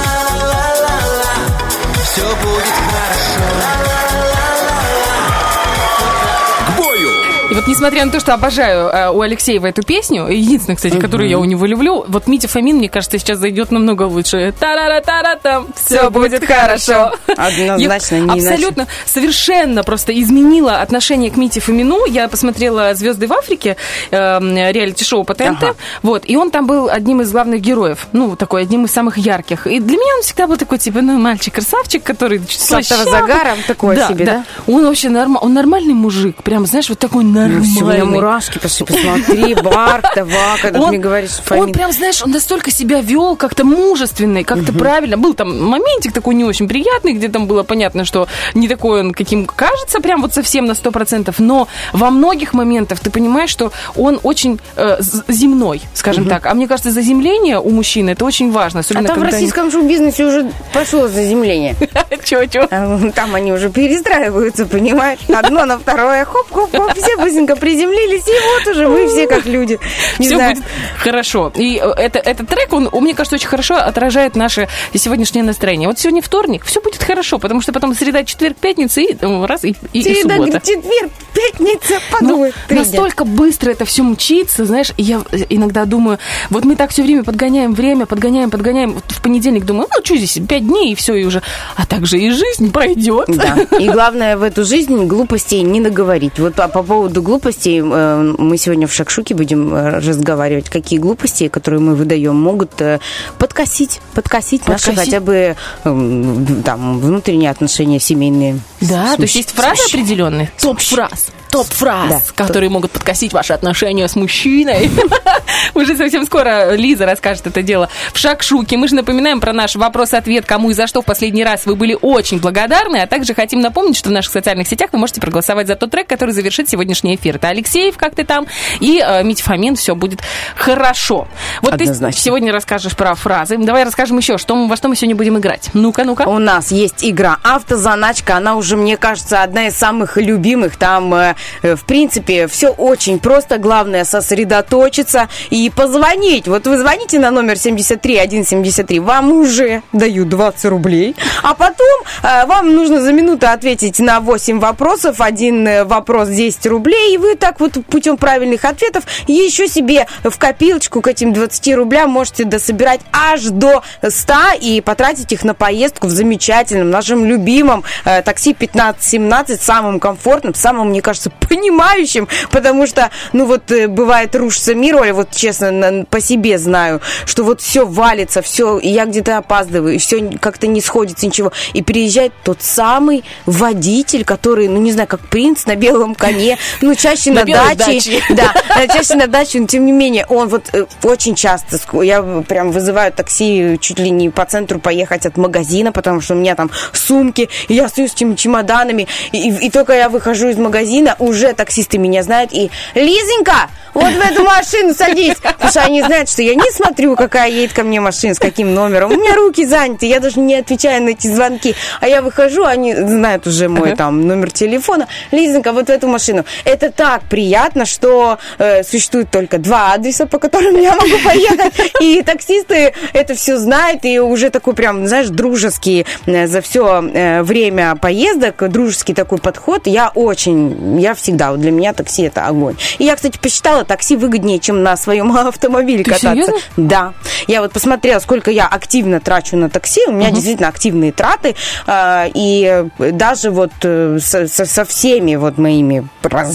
И вот несмотря на то, что обожаю э, у Алексеева эту песню, единственная, кстати, которую я у него люблю, вот Митя Фомин, мне кажется, сейчас зайдет намного лучше. та та там все будет хорошо. Однозначно, не иначе. Абсолютно, совершенно просто изменила отношение к Мите Фомину. Я посмотрела «Звезды в Африке», э, реалити-шоу по ТНТ, вот, и он там был одним из главных героев, ну, такой, одним из самых ярких. И для меня он всегда был такой, типа, ну, мальчик-красавчик, который... Сладкого загара, такой да, себе, да? Он вообще он нормальный мужик, прям, знаешь, вот такой нормальный. всё, у меня мурашки пошли, посмотри, бар, табак, когда ты мне говоришь, он Фомин. прям, знаешь, он настолько себя вел как-то мужественный, как-то правильно. Был там моментик такой не очень приятный, где там было понятно, что не такой он, каким кажется, прям вот совсем на 100%, но во многих моментах ты понимаешь, что он очень э, земной, скажем так. А мне кажется, заземление у мужчины это очень важно. А Особенно там в когда они- российском шоу-бизнесе уже пошло заземление. Чё? А, Там они уже перестраиваются, понимаешь? Одно на второе, хоп-хоп-хоп, все быстренько приземлились, и вот уже мы все как люди. Не все знаю. будет хорошо. И э, это, этот трек, он, мне кажется, очень хорошо отражает наше сегодняшнее настроение. Вот сегодня вторник, все будет хорошо, потому что потом среда, четверг, пятница и э, раз, и, и, и Среда, суббота. четверг, пятница, Ну, подумай. дня. настолько быстро это все мчится, знаешь, и я э, иногда думаю, вот мы так все время подгоняем время, подгоняем, подгоняем. Вот в понедельник думаю, ну что здесь, пять дней и все, и уже. А также и жизнь пройдет. Да. И главное в эту жизнь глупостей не наговорить. Вот по, по поводу глупостей э, мы сегодня в Шакшуке будем э, разговаривать. Какие глупости, которые мы выдаем, могут э, подкосить, подкосить, наши Подкосить? хотя бы э, там внутренние отношения семейные. Да, С- то есть есть фразы определенные, топ-фраз, топ-фраз, Да. которые могут подкосить ваши отношения с мужчиной. Уже совсем скоро Лиза расскажет это дело в Шакшуке. Мы же напоминаем про наш вопрос-ответ, кому и за что в последний раз вы были очень благодарны, а также хотим напомнить, что в наших социальных сетях вы можете проголосовать за тот трек, который завершит сегодняшний эфир. Это Алексеев, как ты там, и э, Митя Фомин, все будет хорошо. Вот Однозначно. ты сегодня расскажешь про фразы. Давай расскажем еще, что, мы- во что мы сегодня будем играть. Ну-ка, ну-ка. У нас есть игра «Автозаначка». Она уже, мне кажется, одна из самых любимых. Там, э, э, в принципе, все очень просто. Главное сосредоточиться и позвонить. Вот вы звоните на номер 73173, вам уже дают 20 рублей. А потом э, вам нужно за минуту ответить на 8 вопросов. Один э, вопрос 10 рублей. И вы так вот путем правильных ответов еще себе в копилочку к этим 20 рублям можете дособирать аж до 100 и потратить их на поездку в замечательном, нашем любимом э, такси 1517, самым комфортным, самым, мне кажется, понимающим, потому что, ну вот, э, бывает, рушится мир, Оля, вот честно, на- по себе знаю, что вот все валится, все, я где-то опаздываю, все как-то не сходится, ничего. И приезжает тот самый водитель, который, ну, не знаю, как принц на белом коне, ну, чаще На на, даче. даче. Да, чаще на даче, но тем не менее, он вот э, очень часто, я прям вызываю такси чуть ли не по центру поехать от магазина, потому что у меня там сумки, и я стою с этими чемоданами, и, и- и только я выхожу из магазина, уже таксисты меня знают, и Лизонька, вот в эту машину садись, потому что они знают, что я не смотрю, какая едет ко мне машина, с каким номером, у меня руки заняты, я даже не отвечаю на эти звонки, а я выхожу, они знают уже мой там номер телефона, Лизонька, вот в эту машину. Это так приятно, что э, существует только два адреса, по которым я могу поехать, и таксисты это все знают, и уже такой прям, знаешь, дружеский э, за все время поездок, дружеский такой подход, я очень, я всегда, вот для меня такси это огонь. И я, кстати, посчитала, такси выгоднее, чем на своем автомобиле Ты кататься. серьезно? Да. Я вот посмотрела, сколько я активно трачу на такси. У меня действительно активные траты. а, И даже вот э, со, со- со всеми вот моими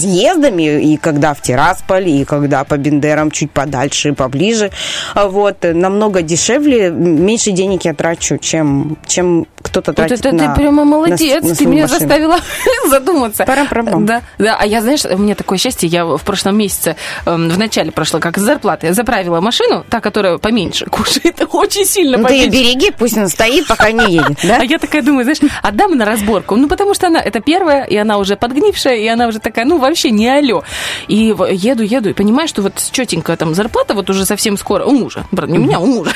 разъездами, и когда в Тирасполь, и когда по Бендерам чуть подальше поближе, вот, намного дешевле, меньше денег я трачу, чем, чем кто-то Вот тратит это на- ты прямо на молодец, на ты свою меня машину. заставила задуматься. Парам-парам-пам. Да, да, а я, знаешь, у меня такое счастье, я в прошлом месяце, эм, в начале прошло, как зарплаты, я заправила машину, та, которая поменьше кушает, очень сильно Ну, ты ее поменьше. береги, пусть она стоит, пока не едет, да? А я такая думаю, знаешь, отдам на разборку. Ну, потому что она, это первая, и она уже подгнившая, и она уже такая, ну, вообще не алё. И еду, еду, и понимаю, что вот четенькая там зарплата вот уже совсем скоро у мужа. Правда, не у меня, у мужа.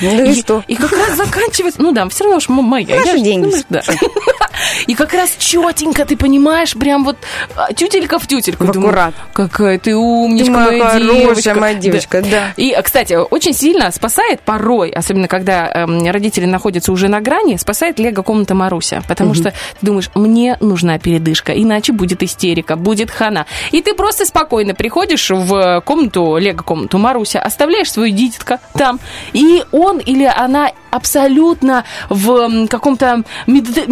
Ну и что? И как раз заканчивается, ну да, все равно уж моя. Ж- деньги. да. И как раз четенько, ты понимаешь, прям вот а, тютелька в тютельку. В аккурат. Какая ты умничка, Ты моя моя девочка. моя девочка, да. И, а, кстати, очень сильно спасает порой, особенно когда эм, родители находятся уже на грани, спасает лего-комната Маруся. Потому что ты думаешь, мне нужна передышка, иначе будет истерика, будет хана. И ты просто спокойно приходишь в комнату, лего-комнату Маруся, оставляешь свою дитятка там, и он или она абсолютно в каком-то меди-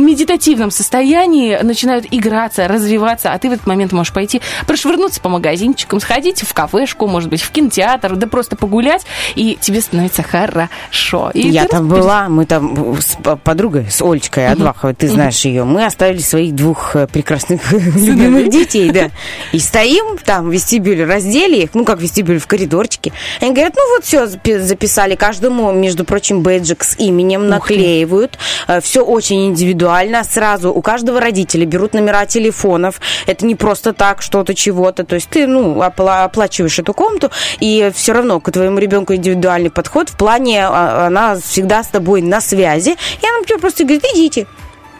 медитативном состоянии начинают играться, развиваться, а ты в этот момент можешь пойти прошвырнуться по магазинчикам, сходить в кафешку, может быть, в кинотеатр, да просто погулять, и тебе становится хорошо. И Я там раз- была, мы там с п- подругой, с Олечкой Адваховой, ты знаешь ее, мы оставили своих двух э, прекрасных любимых детей, да. И стоим там в вестибюле, раздели их, ну как в вестибюле, в коридорчике. Они говорят, ну вот все записали, каждому, между прочим, бейджик с именем наклеивают. Все очень индивидуально. Сразу у каждого родителя берут номера телефонов. Это не просто так что-то, чего-то. То есть ты, ну, опла- оплачиваешь эту комнату, и все равно к твоему ребенку индивидуальный подход в плане а, она всегда с тобой на связи. И она тебе просто говорит, идите.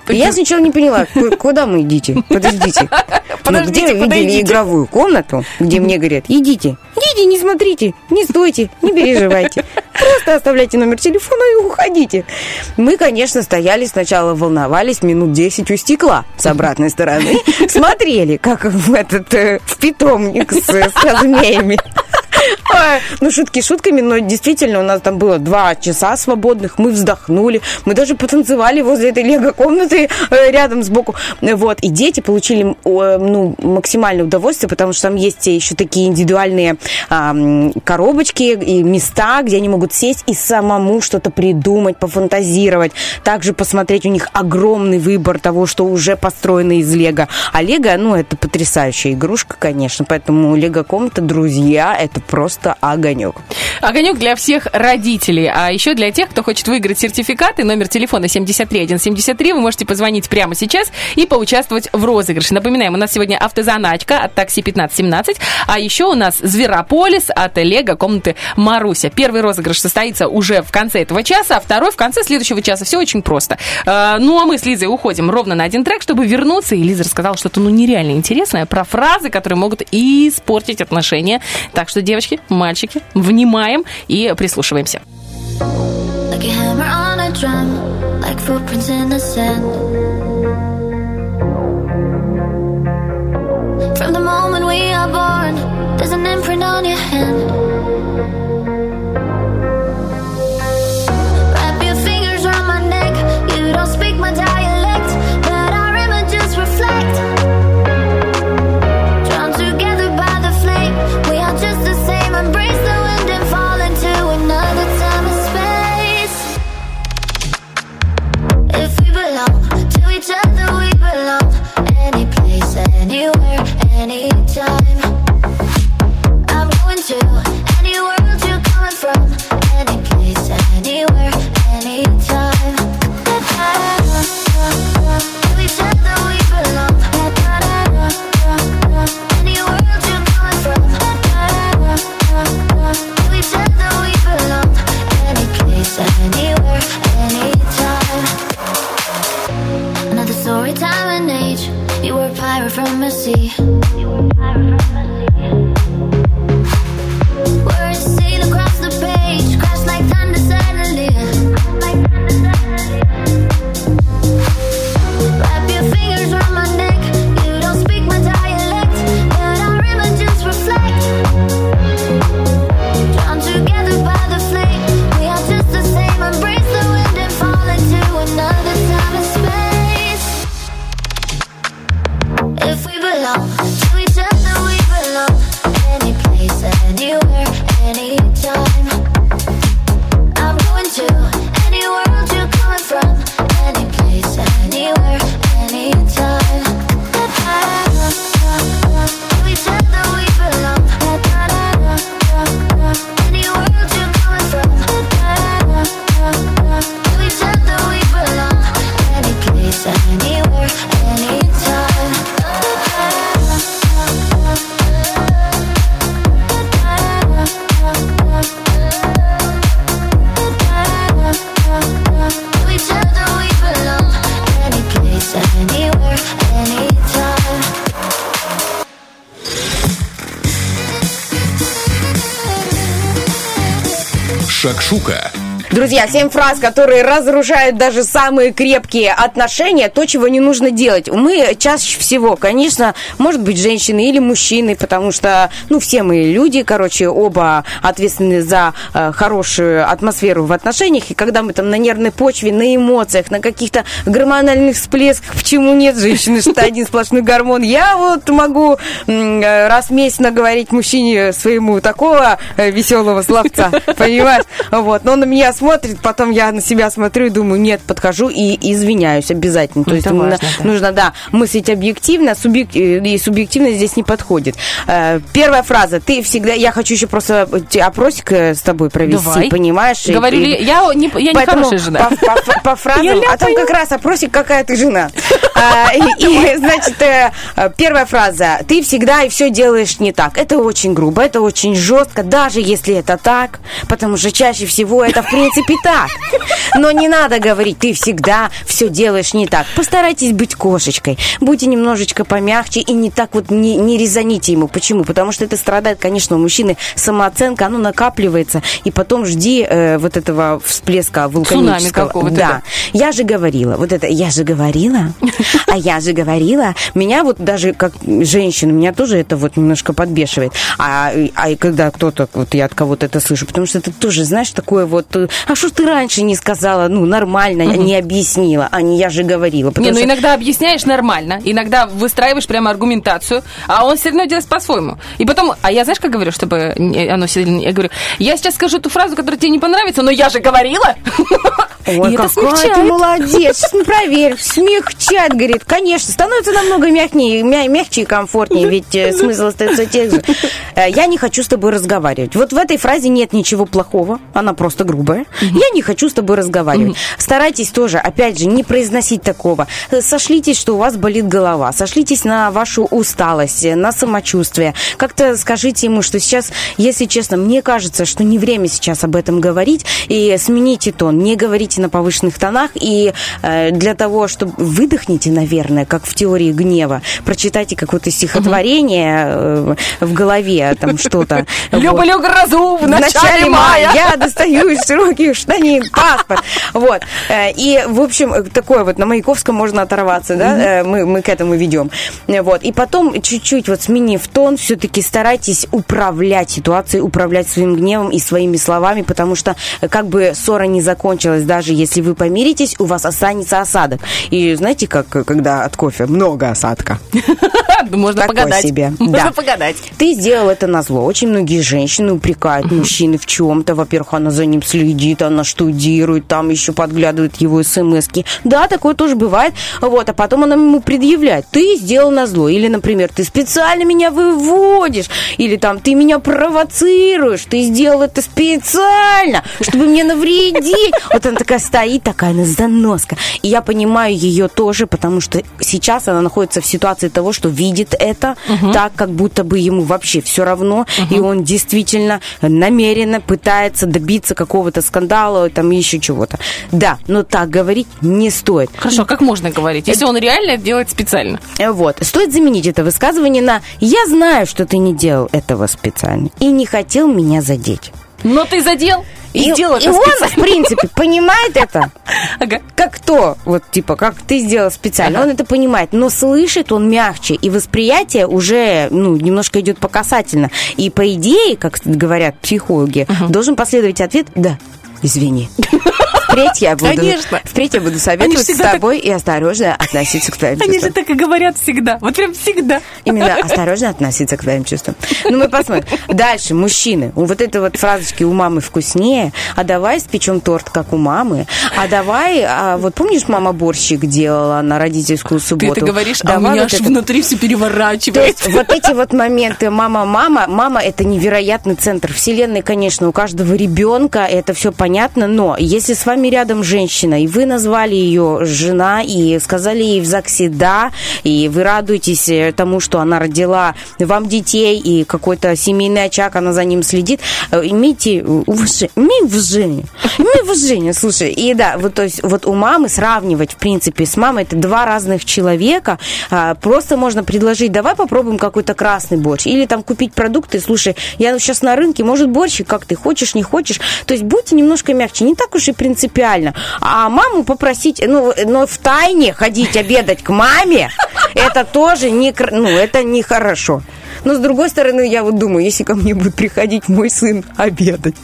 И Я сначала не поняла, ку- куда мы идите? Подождите. Ну, где видели игровую комнату, где мне говорят, идите, идите, не смотрите, не стойте, не переживайте. Просто оставляйте номер телефона и уходите. Мы, конечно, стояли сначала, волновались минут 10 у стекла с обратной стороны. Смотрели, как в этот э, в питомник с, со змеями. Ну, шутки шутками, но действительно у нас там было два часа свободных, мы вздохнули, мы даже потанцевали возле этой лего-комнаты э, рядом сбоку. Вот, и дети получили ну, максимальное удовольствие, потому что там есть еще такие индивидуальные коробочки и места, где они могут сесть и самому что-то придумать, пофантазировать. Также посмотреть, у них огромный выбор того, что уже построено из лего. А лего, ну, это потрясающая игрушка, конечно, поэтому лего-комната, друзья, это просто огонек. Огонек для всех родителей. А еще для тех, кто хочет выиграть сертификаты, номер телефона 73173, вы можете позвонить прямо сейчас и поучаствовать в розыгрыше. Напоминаем, у нас сегодня автозаначка от такси 1517, а еще у нас Зверополис от Лего комнаты Маруся. Первый розыгрыш состоится уже в конце этого часа, а второй в конце следующего часа. Все очень просто. Э, Ну, а мы с Лизой уходим ровно на один трек, чтобы вернуться. И Лиза рассказала что-то ну нереально интересное про фразы, которые могут испортить отношения. Так что, девочки, мальчики, внимаем и прислушиваемся. Like a hammer on a drum, like footprints in the sand. From the moment we are born, there's an imprint on your hand. Speak my dialect, anywhere, anytime. I'm going to You were my prophecy. To each other we belong. Any place, anywhere, anytime. I'm going to any world you're coming from. Any place, anywhere. Шакшука. Друзья, семь фраз, которые разрушают даже самые крепкие отношения, то, чего не нужно делать. Мы чаще всего, конечно, может быть, женщины или мужчины, потому что, ну, все мы люди, короче, оба ответственны за э, хорошую атмосферу в отношениях, и когда мы там на нервной почве, на эмоциях, на каких-то гормональных всплесках, почему нет женщины, что один сплошной гормон, я вот могу э, раз в месяц наговорить мужчине своему такого э, веселого словца, понимаешь? Вот, но он на меня смотрит, потом я на себя смотрю и думаю, нет, подхожу и извиняюсь обязательно. То Это есть важно, да. нужно, да, мыслить объективно, субъек- э, и субъективно здесь не подходит. Э, Первая фраза, ты всегда, я хочу еще просто те- опросик э, с тобой провести, Давай. понимаешь? И- Говорю и- я не, я не хорошая жена. По, по- по фразам, а там как раз опросик, какая ты жена. А, и, значит, э, э, первая фраза. Ты всегда и все делаешь не так. Это очень грубо, это очень жестко, даже если это так, потому что чаще всего это в принципе так. Но не надо говорить, ты всегда все делаешь не так. Постарайтесь быть кошечкой. Будьте немножечко помягче и не так вот не, не резоните ему. Почему? Потому что это страдает, конечно, у мужчины самооценка, оно накапливается, и потом жди э, вот этого всплеска вулканического. какого-то, да. да. Я же говорила, вот это, я же говорила, а я же говорила. Меня вот даже как женщину, меня тоже это вот немножко подбешивает. А, а и когда кто-то, вот я от кого-то это слышу, потому что это тоже, знаешь, такое вот, э, а что ж ты раньше не сказала, ну, нормально, не объяснила, а не я же говорила. Не, ну что- иногда объясняешь нормально, иногда выстраиваешь прямо аргументацию, а он все равно делает по-своему. И потом, а я знаешь, как говорю, чтобы оно сильно... Я говорю, я сейчас скажу ту фразу, которая тебе не понравится, но я же говорила. Ой, И это какая ты смягчает. молодец. Сейчас мы проверим. Смягчает, говорит. Конечно, становится намного мягче, мя- мягче и комфортнее, ведь э, смысл остается тем же. Э, Я не хочу с тобой разговаривать. Вот в этой фразе нет ничего плохого, она просто грубая. Я не хочу с тобой разговаривать. Старайтесь тоже, опять же, не произносить такого. Сошлитесь, что у вас болит голова. Сошлитесь на вашу усталость, на самочувствие. Как-то скажите ему, что сейчас, если честно, мне кажется, что не время сейчас об этом говорить, и смените тон, не говорите на повышенных тонах, и э, для того, чтобы выдохните, наверное, как в теории гнева, прочитайте какое-то стихотворение э, в голове, там что-то. Люблю грозу в В начале мая. я достаю из широких штанин паспорт. Вот. Э, И, в общем, такое вот на Маяковском можно оторваться, да? Э, Мы, мы к этому ведем. Вот. И потом, чуть-чуть вот сменив тон, все-таки старайтесь управлять ситуацией, управлять своим гневом и своими словами, потому что как бы ссора не закончилась, даже если вы помиритесь, у вас останется осадок. И знаете, как когда от кофе много осадка? Можно Такой погадать. себе. Можно Да. погадать. Ты сделал это на зло. Очень многие женщины упрекают мужчины в чем-то. Во-первых, она за ним следит, она штудирует, там еще подглядывает его смс-ки. Да, такое тоже бывает. Вот, а потом она ему предъявляет. Ты сделал на зло. Или, например, ты специально меня выводишь. Или там, ты меня провоцируешь. Ты сделал это специально, чтобы мне навредить. Вот она такая стоит, такая на заноска. И я понимаю ее тоже, потому что сейчас она находится в ситуации того, что видит это так, как будто бы ему вообще все равно, и он действительно намеренно пытается добиться какого-то скандала, там еще чего-то. Да, но так говорить не стоит. Хорошо, как можно говорить, если он реально делает специально? Э, Вот. Стоит заменить это высказывание на «Я знаю, что ты не делал этого специально и не хотел меня задеть». Но ты задел и, сделал и он, в принципе, понимает это. Ага. Как кто? Вот, типа, как ты сделал специально. Он это понимает, но слышит он мягче, и восприятие уже, ну, немножко идет по касательно. И по идее, как говорят психологи, должен последовать ответ «да». Извини. Впредь я буду, Конечно. впредь я буду Они советовать с тобой и осторожно относиться к твоим Они чувствам. же так и говорят всегда. Вот прям всегда. Именно осторожно относиться к твоим чувствам. Ну, мы посмотрим. Дальше, мужчины. Вот это вот фразочки у мамы вкуснее. А давай спечем торт, как у мамы. А давай, а вот помнишь, мама борщик делала на родительскую Ты субботу? это говоришь, а у меня вот аж внутри все переворачивается. вот эти вот моменты мама, мама, мама это невероятный центр вселенной, конечно, у каждого ребенка это все понятно, но если с вами вами рядом женщина, и вы назвали ее жена, и сказали ей в ЗАГСе «да», и вы радуетесь э, тому, что она родила вам детей, и какой-то семейный очаг, она за ним следит, э, имейте уважение, имей уважение, слушай, и да, вот, то есть, вот у мамы сравнивать, в принципе, с мамой, это два разных человека, А, просто можно предложить, давай попробуем какой-то красный борщ, или там купить продукты, слушай, я сейчас на рынке, может, борщик, как ты хочешь, не хочешь, то есть будьте немножко мягче, не так уж и принципиально, а маму попросить, ну, но в тайне ходить обедать к маме, это тоже не, ну, это нехорошо. Но с другой стороны, я вот думаю, если ко мне будет приходить мой сын обедать,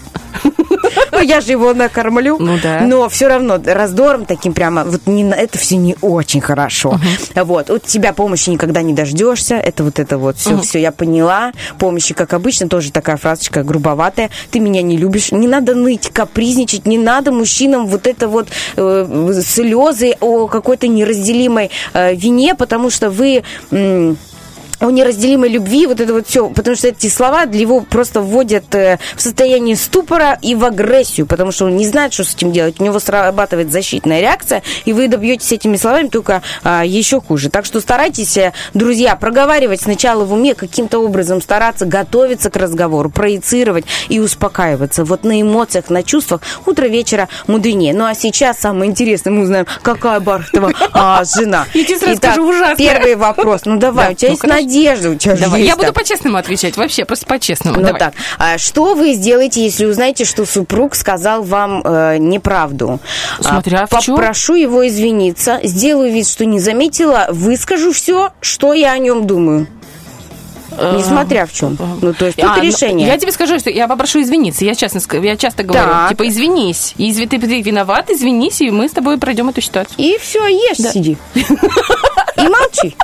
ну, я же его накормлю. Ну да. Но все равно раздором таким прямо, вот не, это все не очень хорошо. Вот, от тебя помощи никогда не дождешься. Это вот это вот все, все я поняла. Помощи, как обычно, тоже такая фразочка грубоватая. Ты меня не любишь. Не надо ныть, капризничать. Не надо мужчинам вот это вот э, слезы о какой-то неразделимой э, вине, потому что вы... м, о неразделимой любви, вот это вот все, потому что эти слова для его просто вводят э, в состояние ступора и в агрессию, потому что он не знает, что с этим делать, у него срабатывает защитная реакция, и вы добьетесь этими словами только а, еще хуже. Так что старайтесь, э, друзья, проговаривать сначала в уме, каким-то образом стараться готовиться к разговору, проецировать и успокаиваться. Вот на эмоциях, на чувствах утро вечера мудренее. Ну а сейчас самое интересное, мы узнаем, какая Бархатова а, жена. Я тебе сразу Итак, скажу, ужасная. Первый вопрос. Ну давай, Да, у тебя ну, есть конечно. Надежда, у тебя же Давай, есть я буду по-честному отвечать, вообще, просто по-честному. Ну Давай. так, а что вы сделаете, если узнаете, что супруг сказал вам э, неправду? Смотря А, в чём. Попрошу его извиниться, сделаю вид, что не заметила, выскажу все, что я о нем думаю. Несмотря в чем. Ну, то есть тут А, ну, решение. Я тебе скажу, что я попрошу извиниться. Я ска- я часто говорю, Так. типа, извинись. И ты, ты виноват, извинись, и мы с тобой пройдем эту ситуацию. И все, ешь, сиди. И молчи.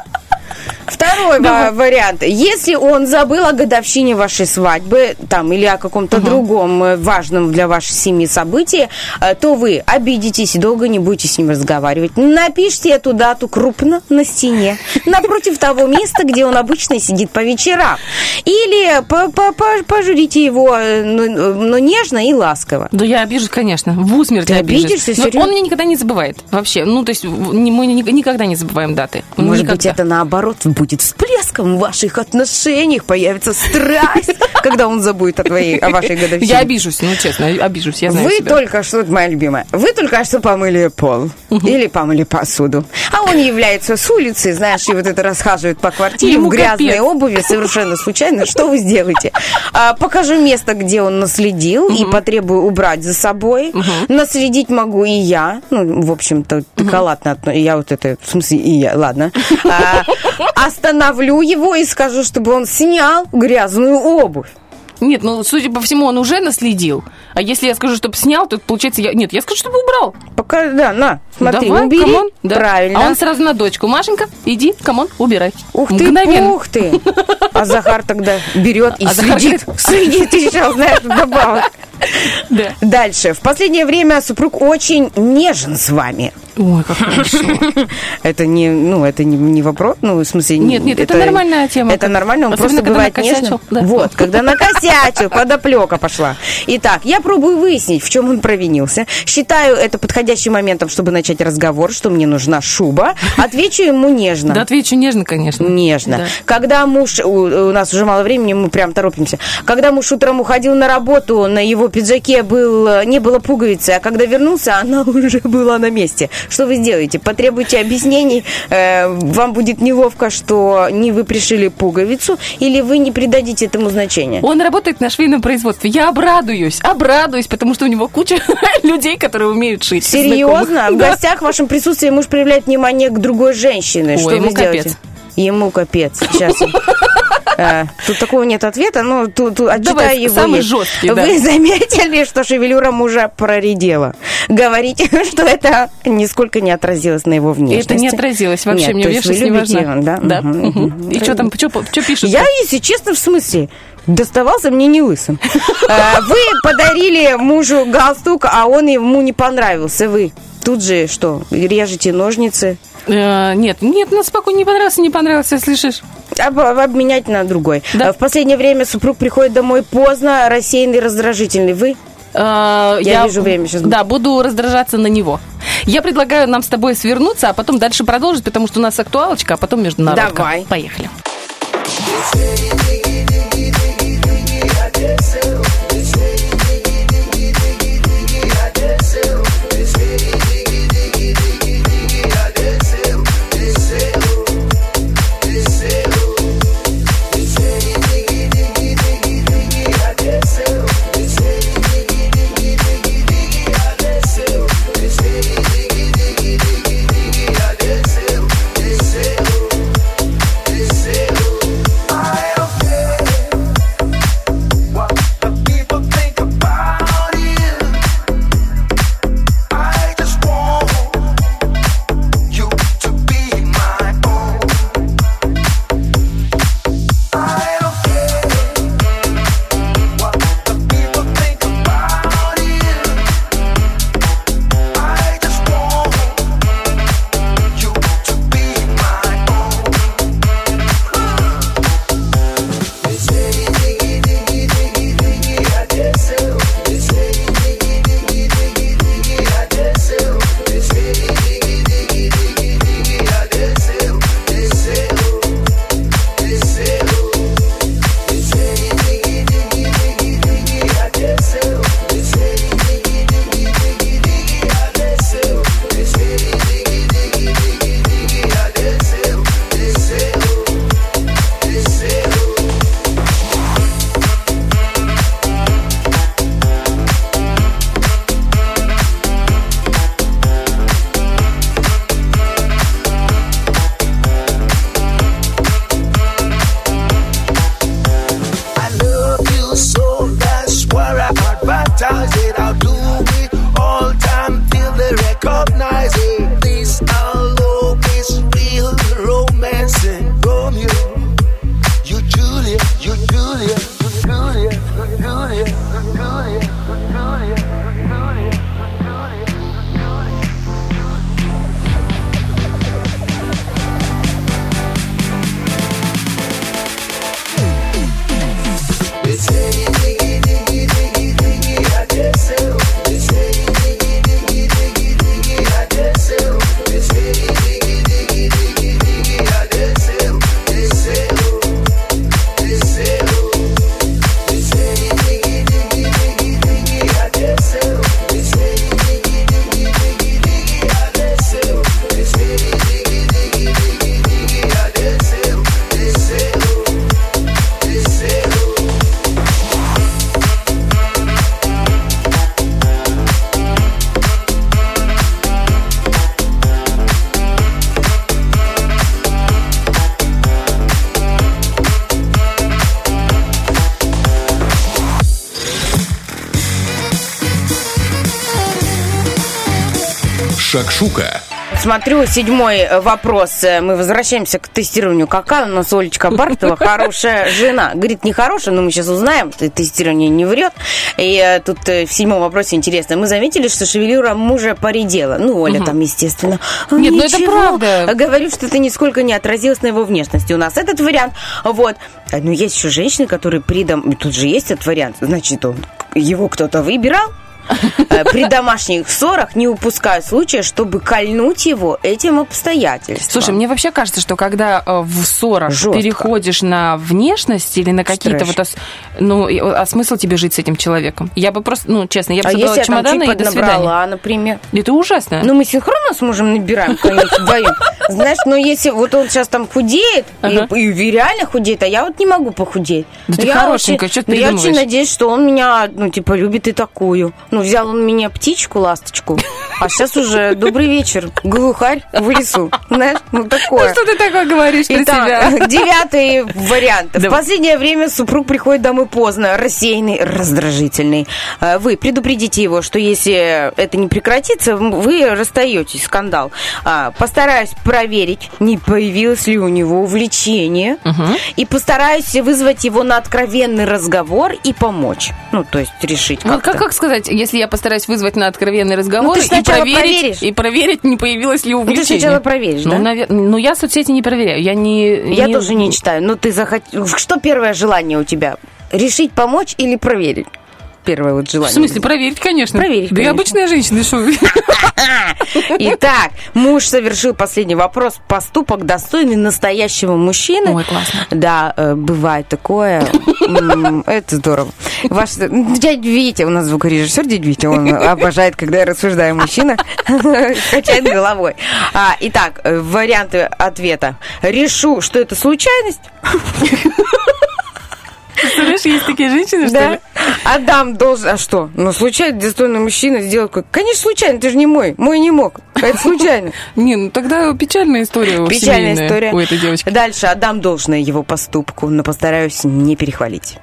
Второй ва- вариант. Если он забыл о годовщине вашей свадьбы, там, или о каком-то другом э, важном для вашей семьи событии, э, то вы обидитесь и долго не будете с ним разговаривать. Напишите эту дату крупно на стене, напротив того места, где он обычно сидит по вечерам. Или по- по- по- пожурите его, э, но, но нежно и ласково. Да я обижусь, конечно. В усмерть Ты обидишься? Но Серьёзно? он меня никогда не забывает. Вообще. Ну, то есть мы ни- никогда не забываем даты. Может быть, это наоборот будет всплеском в ваших отношениях, появится страсть, когда он забудет о, твоей, о вашей годовщине. Я обижусь, ну, честно, обижусь, я знаю Вы себя. только что, моя любимая, вы только что помыли пол или помыли посуду, а он является с улицы, знаешь, и вот это расхаживает по квартире Ему в грязной капец. обуви совершенно случайно. Что вы сделаете? А, покажу место, где он наследил, и потребую убрать за собой. Наследить могу и я. Ну, в общем-то, галатно отно- Я вот это, в смысле, и я, ладно. А, остановлю его и скажу, чтобы он снял грязную обувь. Нет, ну, судя по всему, он уже наследил. А если я скажу, чтобы снял, то получается я... Нет, я скажу, чтобы убрал. Пока, да, на, смотри, Давай, убери. come on. Да. Правильно. А он сразу на дочку. Машенька, иди, come on, убирай. Ух ты, Мгновенно. ух ты. А Захар тогда берет и А Захар следит. Следит еще, знаешь, добавок. Да. Дальше. В последнее время супруг очень нежен с вами. Ой, как хорошо. Это не, ну, это не, не вопрос, ну, в смысле... Нет, нет, это нормальная тема. Это нормально, он Особенно, просто бывает нежным. Да. Вот, когда накосячил, подоплека пошла. Итак, я пробую выяснить, в чем он провинился. Считаю это подходящим моментом, чтобы начать разговор, что мне нужна шуба. Отвечу ему нежно. Да отвечу нежно, конечно. Нежно. Да. Когда муж, у, у нас уже мало времени, мы прям торопимся. Когда муж утром уходил на работу, на его пиджаке был, э, не было пуговицы, а когда вернулся, она уже была на месте. Что вы сделаете? Потребуйте объяснений, э, вам будет неловко, что не вы пришили пуговицу, или вы не придадите этому значения. Он работает на швейном производстве. Я обрадуюсь, обрадуюсь, потому что у него куча людей, которые умеют шить. Серьезно? В гостях в вашем присутствии муж проявляет внимание к другой женщине. Что вы сделаете? Ему капец. Сейчас. Э, Тут такого нет ответа, но тут, отчитаю Давай, его. самый жесткий. Вы заметили, что шевелюра мужа проредела? Говорите, что это нисколько не отразилось на его внешности. Это не отразилось вообще, Нет, мне внешность не важна. да? Да. И что там, что пишут? Я, если честно, в смысле, доставался мне не лысым. Э, Вы подарили мужу галстук, а он ему не понравился. Вы тут же что, режете ножницы? Э, Нет, нет, на спокойно не понравился, не понравился, слышишь? Об- обменять на другой. Да. Э, В последнее время супруг приходит домой поздно, рассеянный, раздражительный. Вы? Э, Я вижу время сейчас. Да, буду раздражаться на него. Я предлагаю нам с тобой свернуться, а потом дальше продолжить, потому что у нас актуалочка, а потом международка. Давай. Поехали. I Смотрю, седьмой э, вопрос. Э, Мы возвращаемся к тестированию. Какая у нас Олечка Бартова хорошая жена? Говорит, не хорошая, но мы сейчас узнаем. Тестирование не врет. И э, тут в седьмом вопросе интересно. Мы заметили, что шевелюра мужа поредела. Ну, Оля там, естественно. «А, Нет, ну это ничего». правда. Говорю, что это нисколько не отразилось на его внешности. У нас этот вариант. Вот. А, Ну, есть еще женщины, которые при дом... Тут же есть этот вариант. Значит, он, его кто-то выбирал. Э, При домашних ссорах не упускаю случая, чтобы кольнуть его этим обстоятельством. Слушай, мне вообще кажется, что когда э, в ссорах Жестко. переходишь на внешность или на какие-то вот... ос- Ну, и- а смысл тебе жить с этим человеком? Я бы просто, ну, честно, я бы а собрала если я там чемоданы чуть и до свидания. поднабрала, например? Это ужасно. Ну, мы синхронно с мужем набираем, конечно, вдвоем. Знаешь, но если вот он сейчас там худеет, Ага. и, и реально худеет, а я вот не могу похудеть. Да ты я хорошенькая, очень- чё ты ну, Я очень надеюсь, что он меня, ну, типа, любит и такую. Ну, взял он меня птичку, ласточку, а сейчас уже добрый вечер, глухарь в лесу. Знаешь, ну, такое. Что ты такое говоришь про себя? Девятый вариант. В последнее время супруг приходит домой поздно, рассеянный, раздражительный. Э, Вы предупредите его, что если это не прекратится, вы расстаетесь, скандал. А, Постараюсь проверить, не появилось ли у него увлечение, и постараюсь вызвать его на откровенный разговор и помочь. Ну, то есть решить Вот как-то. как, как сказать, если я постараюсь вызвать на откровенный разговор Ну, и проверить, проверишь. и проверить, не появилось ли Ну, ты увлечение? сначала проверишь, ну, да? навер- ну, я соцсети не проверяю. Я не... Я тоже не читаю. Ну, ты захот... Что первое желание у тебя? Решить помочь или проверить? Первое вот В желание. смысле, проверить, конечно. Проверить, Да конечно. обычная женщина, что вы. Итак, муж совершил последний вопрос. Поступок достойный настоящего мужчины. Ой, классно. Да, э, бывает такое. Это здорово. Ваш дядя Витя, у нас звукорежиссер дядя Витя, он обожает, когда я рассуждаю о мужчинах, качает головой. А, Итак, э, варианты ответа. Решу, что это случайность. Представляешь, есть такие женщины, что Да. ли? Адам должен... А что? Ну, случайно достойный мужчина сделал... Конечно, случайно, ты же не мой. Мой не мог. Это случайно. Не, ну тогда печальная история Печальная история. у этой девочки. Дальше отдам должное его поступку, но постараюсь не перехвалить.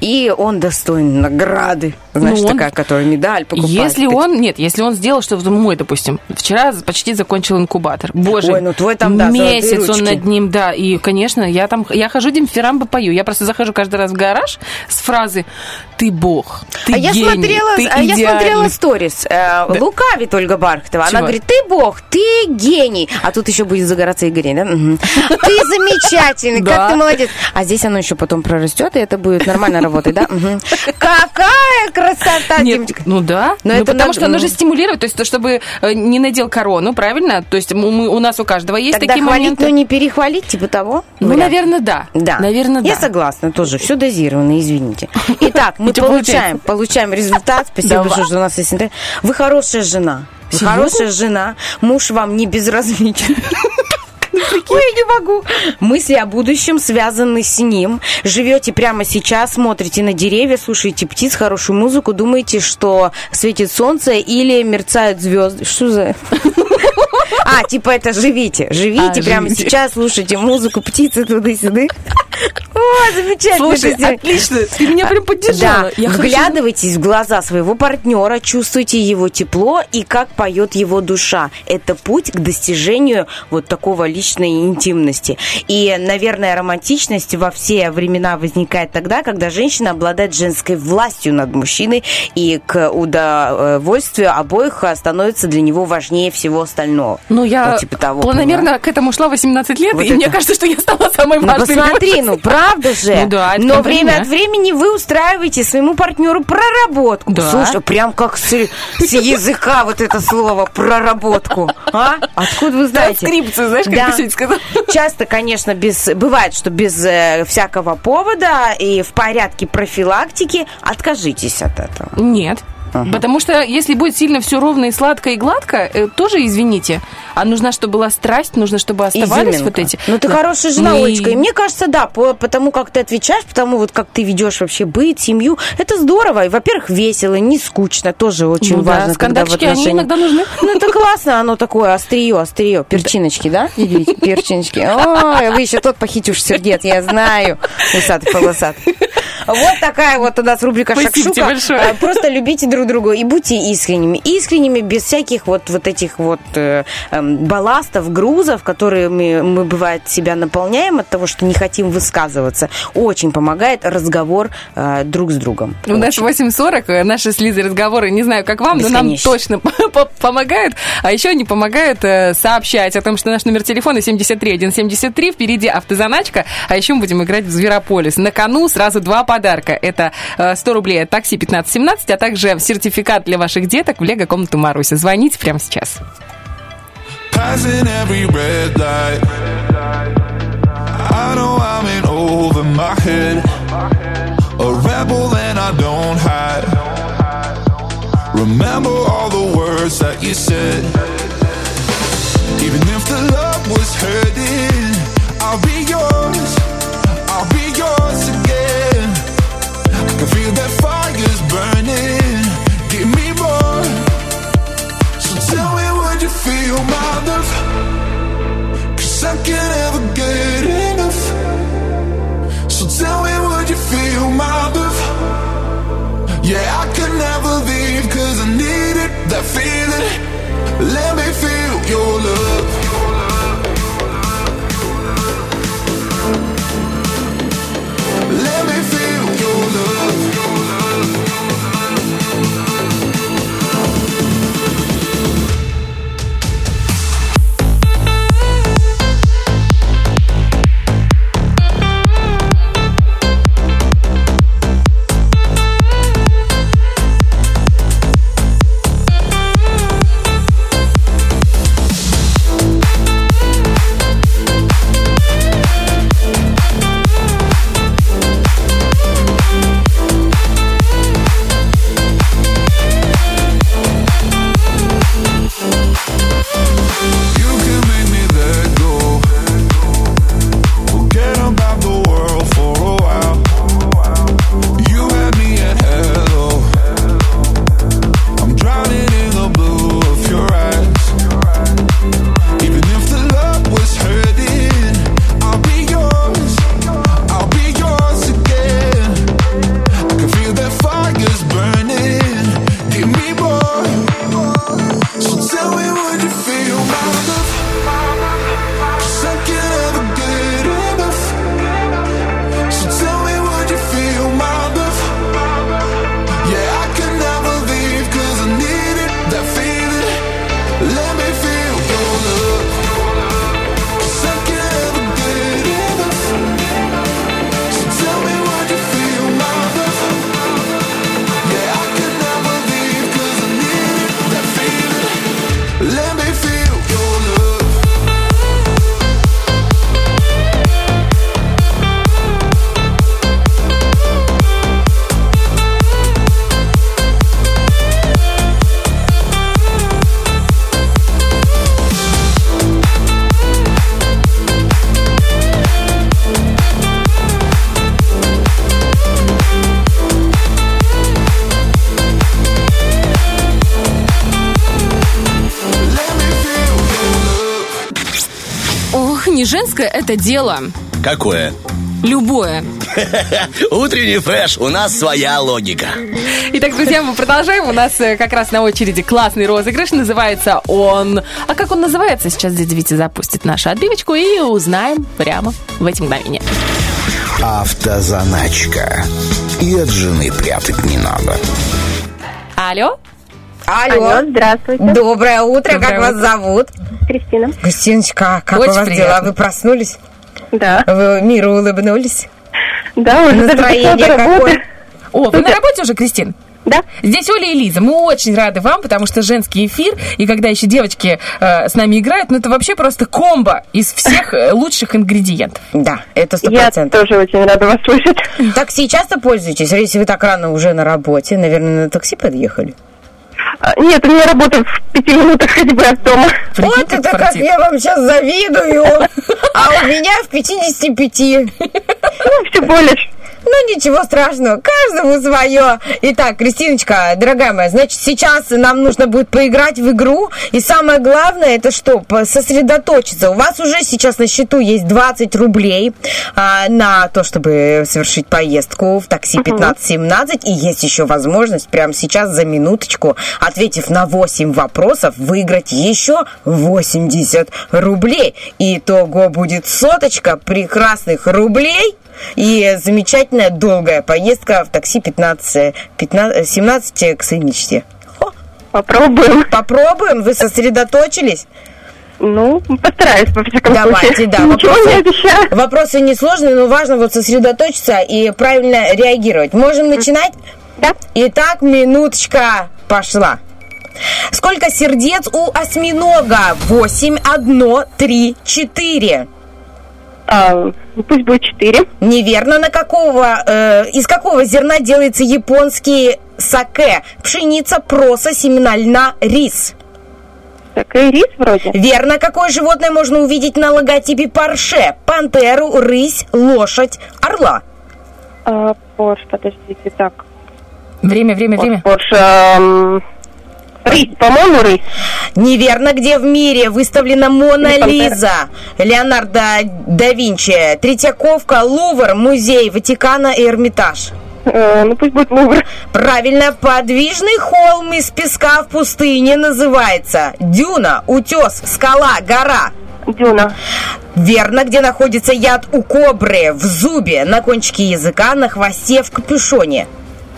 И он достоин награды. Знаешь, Ну, он- такая, которая медаль покупает. Если Так- он, нет, если он сделал, что мой, допустим, вчера почти закончил инкубатор. Боже, Ой, ну твой там, да, месяц он над ним, да, и, конечно, я там, я хожу димфирамбы пою, я просто захожу каждый раз в гараж с фразы «ты бог, ты а я гений, смотрела, ты а я смотрела идеальный». сторис. Э, Лукавит Ольга Бархатова. Она Чего? говорит, ты бог, ты гений. А тут еще будет загораться Игорь, да? Ты замечательный, Да. как ты молодец. А здесь оно еще потом прорастет, и это будет нормально работать, да? Какая красота, Нет, Димочка. ну да, Но ну, это потому надо- что оно ну. же стимулирует, то есть то, чтобы э, не надел корону, правильно? То есть мы, у нас у каждого есть Тогда такие хвалить, моменты. но не перехвалить, типа того? Ну, Вариант. наверное, да. Да. Наверное, Я да. согласна тоже. Все дозировано, извините. Итак, мы получаем, получаем результат. Спасибо большое, что у нас есть интернет. Вы хорошая жена. Вы хорошая жена. Муж вам не безразличен. Ой, я не могу. Мысли о будущем связаны с ним. Живете прямо сейчас, смотрите на деревья, слушаете птиц, хорошую музыку, думаете, что светит солнце или мерцают звезды. Что за... А, типа это живите. Живите А, прямо живите. сейчас, слушайте музыку, птицы туда-сюда. О, замечательно. Слушай, отлично, ты меня прям поддержала. Да, Я хочу- вглядывайтесь в глаза своего партнера, чувствуйте его тепло и как поет его душа. Это путь к достижению вот такого личной интимности. И, наверное, романтичность во все времена возникает тогда, когда женщина обладает женской властью над мужчиной, и к удовольствию обоих становится для него важнее всего остального. Ну, я Вот типа того, планомерно к этому шла 18 лет, Вот и мне это. кажется, что я стала самой Ну, важной. посмотри, ну правда же. Ну да, Но время меня. от времени вы устраиваете своему партнеру проработку. Да. Слушай, прям как с, с языка вот это слово проработку. А? Откуда вы знаете? Транскрипцию, знаешь, как Да. ты сегодня сказала? Часто, конечно, без бывает, что без э, всякого повода и в порядке профилактики откажитесь от этого. Нет. Потому что если будет сильно все ровно и сладко и гладко, э, тоже извините. А нужна, чтобы была страсть, нужно, чтобы оставались Изюминка. вот эти. Ну, ты Да. хорошая жена, Ну, и- Олечка. И мне кажется, да, по, потому как ты отвечаешь, потому вот как ты ведешь вообще быт, семью, это здорово. И, во-первых, весело, не скучно, тоже очень Ну да, важно. когда в скандальчики, они иногда нужны. Ну, это классно, оно такое острие, острие. Перчиночки, да? Перчиночки. Ой, вы еще тот похитюш сердец, я знаю. Усатый полосатый. Вот такая вот у нас рубрика Спасибо «Шакшука». большое. А, Просто любите друг друга и будьте искренними. Искренними без всяких вот, вот этих вот э, эм, балластов, грузов, которые мы, бывает, себя наполняем от того, что не хотим высказываться. Очень помогает разговор э, друг с другом. У нас 8.40, э, наши с Лизой разговоры, не знаю, как вам, но нам Бесконечно. точно по- помогают. А еще они помогают э, сообщать о том, что наш номер телефона 73173, впереди автозаначка, а еще мы будем играть в Зверополис. На кону сразу два подарка. Это э, 100 рублей от такси 1517, а также сертификат для ваших деток в Лего-комнату Маруся. Звоните прямо сейчас. A rebel and I don't hide. Remember all the words that you said. Even if the love was hurting, I'll be yours. Let me feel your love. Женское это дело. Какое? Любое. Утренний фреш, у нас своя логика. Итак, друзья, мы продолжаем. У нас э, как раз на очереди классный розыгрыш. Называется он... А как он называется? Сейчас дядя Витя запустит нашу отбивочку и узнаем прямо в эти мгновения. Автозаначка. И от жены прятать не надо. Алло? Алло. Алло, здравствуйте. Доброе утро, Доброе как вас утро. зовут? Кристина. Кристиночка, как Очень у вас приятно. дела? Вы проснулись? Да. Вы миру улыбнулись? Да, уже Настроение какое? О, вы на работе уже, Кристин? Да. Здесь Оля и Лиза. Мы очень рады вам, потому что женский эфир, и когда еще девочки э, с нами играют, ну это вообще просто комбо из всех э, лучших ингредиентов. Да, это сто Я процентов. тоже очень рада вас слышать. Такси часто пользуетесь? Если вы так рано уже на работе, наверное, на такси подъехали? А, Нет, у меня работа в пяти минутах ходьбы от дома. Вот это как я вам сейчас завидую. А у меня в 55. Ну, всего лишь. Ну, ничего страшного, каждому свое. Итак, Кристиночка, дорогая моя, значит, сейчас нам нужно будет поиграть в игру. И самое главное, это что? Сосредоточиться. У вас уже сейчас на счету есть 20 рублей а, на то, чтобы совершить поездку в такси 15-17. И есть еще возможность прямо сейчас за минуточку, ответив на 8 вопросов, выиграть еще 80 рублей. Итого будет соточка прекрасных рублей. И замечательная долгая поездка в такси 15, 15 17 к мечте. Попробуем. Попробуем? Вы сосредоточились? Ну, постараюсь, во всяком Давайте, случае. да. Ничего вопросы- не обещаю. Вопросы несложные, но важно вот сосредоточиться и правильно реагировать. Можем начинать? Да. Итак, минуточка пошла. Сколько сердец у осьминога? 8, 1, 3, 4. А, пусть будет четыре. Неверно. На какого, э, из какого зерна делается японский саке? Пшеница, проса, семена льна, рис. Так, и рис вроде. Верно. Какое животное можно увидеть на логотипе Порше? Пантеру, рысь, лошадь, орла. А, Порш, подождите, так. Время, время, время. Порш, эм, рис, по-моему, рис. Неверно. Где в мире выставлена Мона. Лиза? Леонардо да Винчи. Третьяковка, Лувр, музей Ватикана и Эрмитаж. Э, ну, пусть будет Лувр. Правильно, подвижный холм из песка в пустыне называется дюна, утес, скала, гора. Дюна. Верно, где находится яд у кобры, в зубе, на кончике языка, на хвосте, в капюшоне.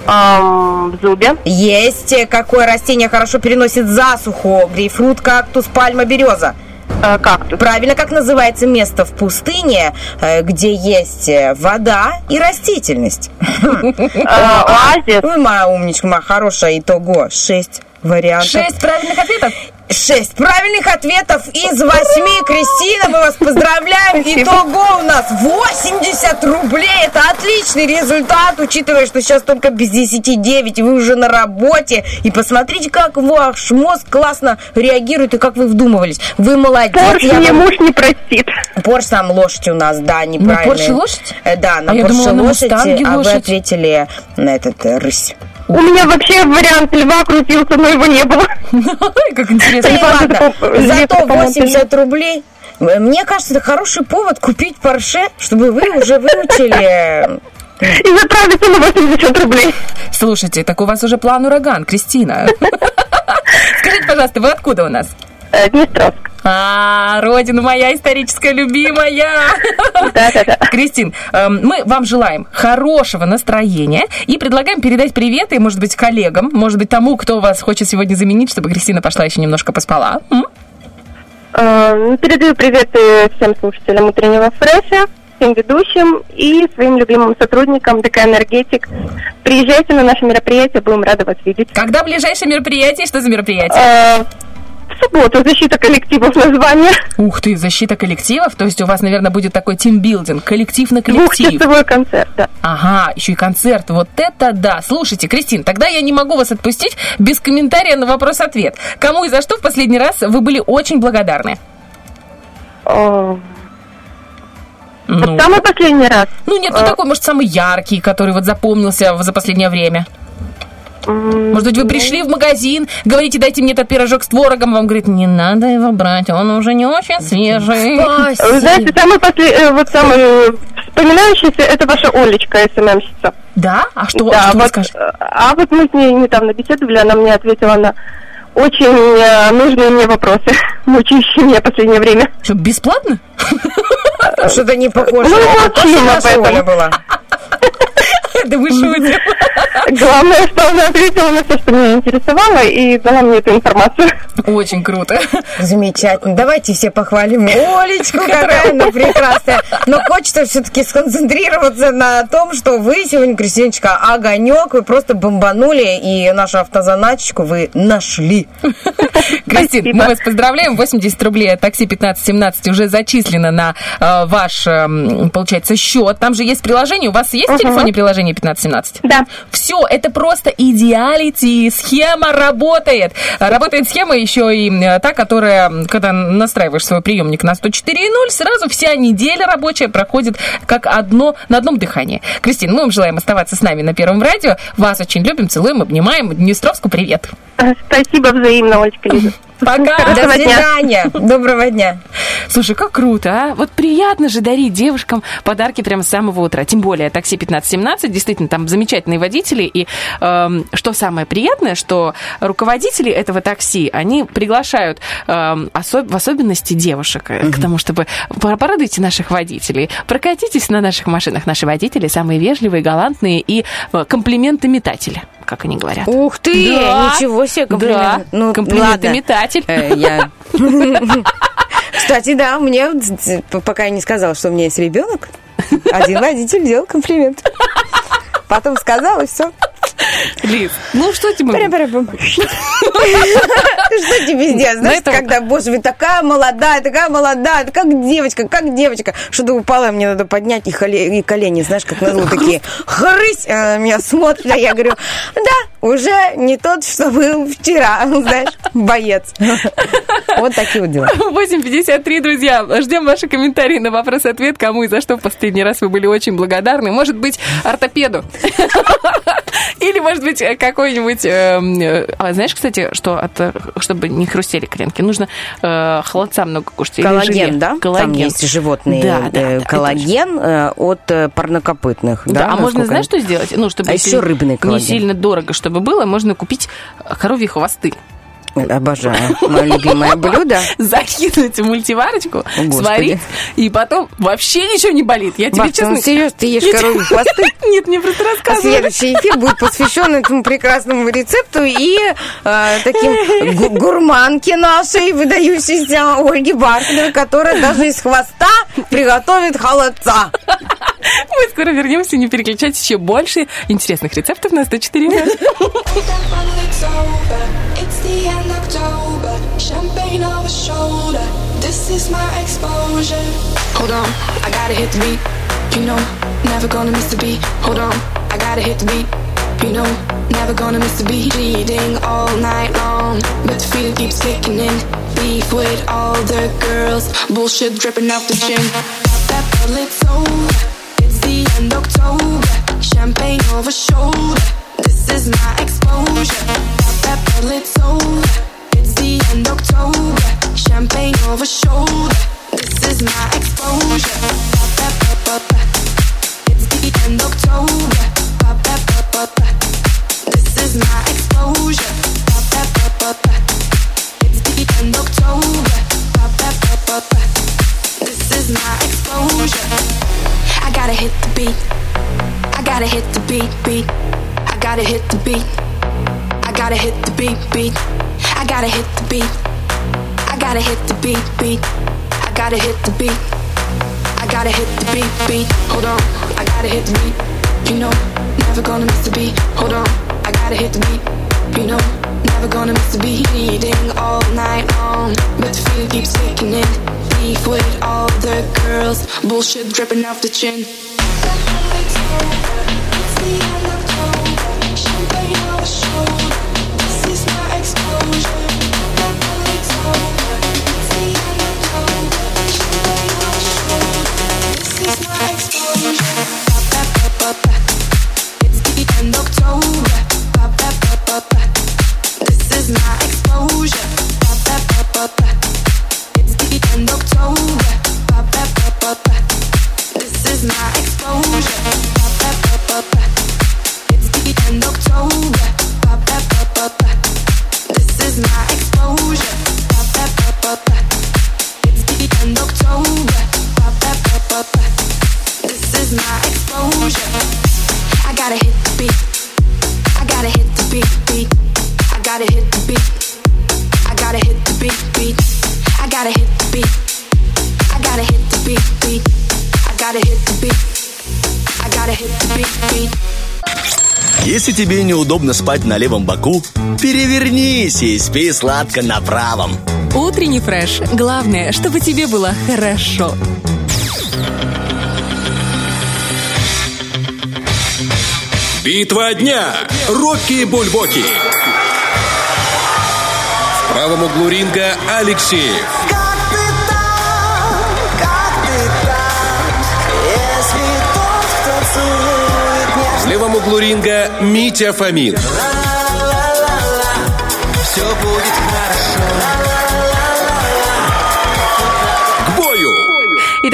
Ам, в зубе. Есть какое растение хорошо переносит засуху? Грейпфрут, кактус, пальма, береза. Э, кактус. Правильно, как называется место в пустыне, э, где есть э, вода и растительность? Э, оазис. Ой, моя умничка, моя хорошая, итого шесть вариантов. Шесть правильных ответов. Шесть правильных ответов из восьми. Кристина, мы вас поздравляем. Итого у нас 80 рублей. Это отличный результат, учитывая, что сейчас только без 10 9, и вы уже на работе. И посмотрите, как ваш мозг классно реагирует и как вы вдумывались. Вы молодец. Порш Я мне вам- муж не простит. Порш там лошадь у нас, да, неправильно. Порш и лошадь? Э, Да, на А Порше на лошадь, а вы лошадь. ответили на этот э, рысь. У меня вообще вариант льва крутился, но его не было. Как интересно. Зато нет такого 80 рублей. Мне кажется, это хороший повод купить Порше, чтобы вы уже выучили. И заправиться на 80 рублей. Слушайте, так у вас уже план ураган, Кристина. Скажите, пожалуйста, вы откуда у нас? Э, Днестровск. А, родина моя историческая любимая. Да-да-да. Кристин, эм, мы вам желаем хорошего настроения и предлагаем передать приветы, может быть, коллегам, может быть, тому, кто вас хочет сегодня заменить, чтобы Кристина пошла еще немножко поспала. М? Э, ну, Передаю приветы всем слушателям утреннего фреша, всем ведущим и своим любимым сотрудникам ДК «Энергетик». Приезжайте на наше мероприятие, будем рады вас видеть. Когда ближайшее мероприятие? Что за мероприятие? В субботу защита коллективов название. Ух ты, защита коллективов, то есть у вас, наверное, будет такой тимбилдинг, коллектив на коллектив. Двухчасовой концерт, да. Ага, еще и концерт. Вот это да. Слушайте, Кристин, тогда я не могу вас отпустить без комментария на вопрос-ответ. Кому и за что в последний раз вы были очень благодарны? Э, Ну, Вот самый последний раз. ну нет, ну такой, может, самый яркий, который вот запомнился за последнее время. Может быть, вы пришли в магазин, говорите, дайте мне этот пирожок с творогом, вам говорит, не надо его брать, он уже не очень свежий. Вы знаете, самый после... э, вот самый э, вспоминающийся, это ваша Олечка, СММщица. Да? А что, да, что вы вот, скажете? э, А вот мы с ней недавно беседовали, она мне ответила на очень нужные мне вопросы, мучающие меня в последнее время. Что, бесплатно? Что-то не похоже. Ну, Это молчим об этом. Была. Да вы шутите. Главное, что она ответила на все, что меня интересовало, и дала мне эту информацию. Очень круто. Замечательно. Давайте все похвалим Олечку, какая она прекрасная. Но хочется все-таки сконцентрироваться на том, что вы сегодня, Кристиночка, огонек, вы просто бомбанули, и нашу автозаначку вы нашли. Кристин, мы вас поздравляем. 80 рублей от такси 1517 уже зачислено на э, ваш, получается, счет. Там же есть приложение. У вас есть в телефоне приложение 1517? Да. Все, это просто идеалити. Схема работает. Работает схема еще и та, которая, когда настраиваешь свой приемник на 104.0, сразу вся неделя рабочая проходит как одно на одном дыхании. Кристин, мы вам желаем оставаться с нами на Первом радио. Вас очень любим, целуем, обнимаем. Днестровску привет. Спасибо взаимно, Олечка. Пока. До свидания. Доброго дня. Слушай, как круто, а? Вот приятно же дарить девушкам подарки прямо с самого утра. Тем более такси 1517, действительно, там замечательные водители. И эм, что самое приятное, что руководители этого такси, они приглашают эм, осо- в особенности девушек э, к тому, чтобы пора- порадуйте наших водителей, прокатитесь на наших машинах. Наши водители самые вежливые, галантные и э, комплименты-метатели, как они говорят. Ух ты, Да. ничего себе, комплимент. Да, Ну, комплименты-метатель. ладно. Э, я... Кстати, да, мне, пока я не сказала, что у меня есть ребенок, один водитель делал комплимент. Потом сказал, и все. Лиз, ну что тебе... Что тебе сделать? Знаешь, когда, боже, вы такая молодая, такая молодая, как девочка, как девочка. Что-то упало, мне надо поднять и, колени, знаешь, как назло такие. Хрысь! Она на меня смотрит, а я говорю, да, уже не тот, что был вчера, знаешь, боец. Вот такие вот дела. 8.53, друзья. Ждем ваши комментарии на вопрос-ответ, кому и за что в последний раз вы были очень благодарны. Может быть, ортопеду. Или, может быть, какой-нибудь... эм, э, а знаешь, кстати, что от, э, чтобы не хрустели коленки, нужно э, холодца много кушать. Коллаген, да? Коллаген. Там есть животные. Да, да, э, да, коллаген э, от э, парнокопытных. Да, Да, а можно, насколько знаешь, что сделать? Ну, чтобы А еще рыбный не коллаген. сильно дорого, чтобы было, можно купить коровьи хвосты. Обожаю. Мое любимое блюдо. Закинуть в мультиварочку, сварить, и потом вообще ничего не болит. Я тебе честно... ну серьезно, ты ешь коровьи хвосты? Нет, мне просто А рассказывали. следующий эфир будет посвящен этому прекрасному рецепту и э, таким гу- гурманке нашей, выдающейся Ольге Бархиновой, которая даже из хвоста приготовит холодца. Мы скоро вернемся, не переключайтесь, еще больше интересных рецептов на 104. It's over. It's the end October. Champagne over shoulder. This is my exposure. Hold on, I gotta hit the beat. You know, never gonna miss the beat. Hold on, I gotta hit the beat. You know, never gonna miss the beat. Bleeding all night long, but the feeling keeps kicking in. Beef with all the girls, bullshit dripping off the chin. That bottle, it's over. End October. Champagne over shoulder. This is my exposure. Pop that bottle, it's over. It's the end October. Champagne over shoulder. This is my exposure. Pop that, pop. It's the end October. Pop that. This is my exposure. Pop that, pop. It's the end October. Pop that, pop. This is my exposure. I gotta hit the beat. I gotta hit the beat, beat. I gotta hit the beat. I gotta hit the beat, beat. I gotta hit the beat. I gotta hit the beat, beat. I gotta hit the beat. I gotta hit the beat, beat. Hold on, I gotta hit the beat. You know, never gonna miss the beat. Hold on, I gotta hit the beat. You know, never gonna miss the beat. Bleeding all night long, but the feeling keeps kicking in. Beef with all the girls, bullshit dripping off the chin. It's the end October. Gotta hit the beat. Если тебе неудобно спать на левом боку, перевернись и спи сладко на правом. Утренний фреш. Главное, чтобы тебе было хорошо. Битва дня. Рокки Бульбоки. В правом углу ринга Алексеев. В левом углу ринга Митя Фомин.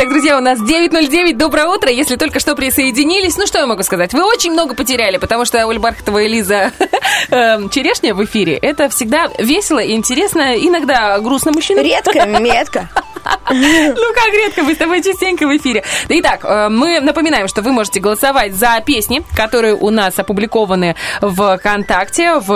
Итак, друзья, у нас 9.09. Доброе утро. Если только что присоединились, ну что я могу сказать? Вы очень много потеряли, потому что Оля Бархатова и Лиза эм, Черешня в эфире. Это всегда весело и интересно. Иногда грустно мужчинам. Редко, метко. Ну, как редко, мы с тобой частенько в эфире. Итак, э, мы напоминаем, что вы можете голосовать за песни, которые у нас опубликованы в ВКонтакте, в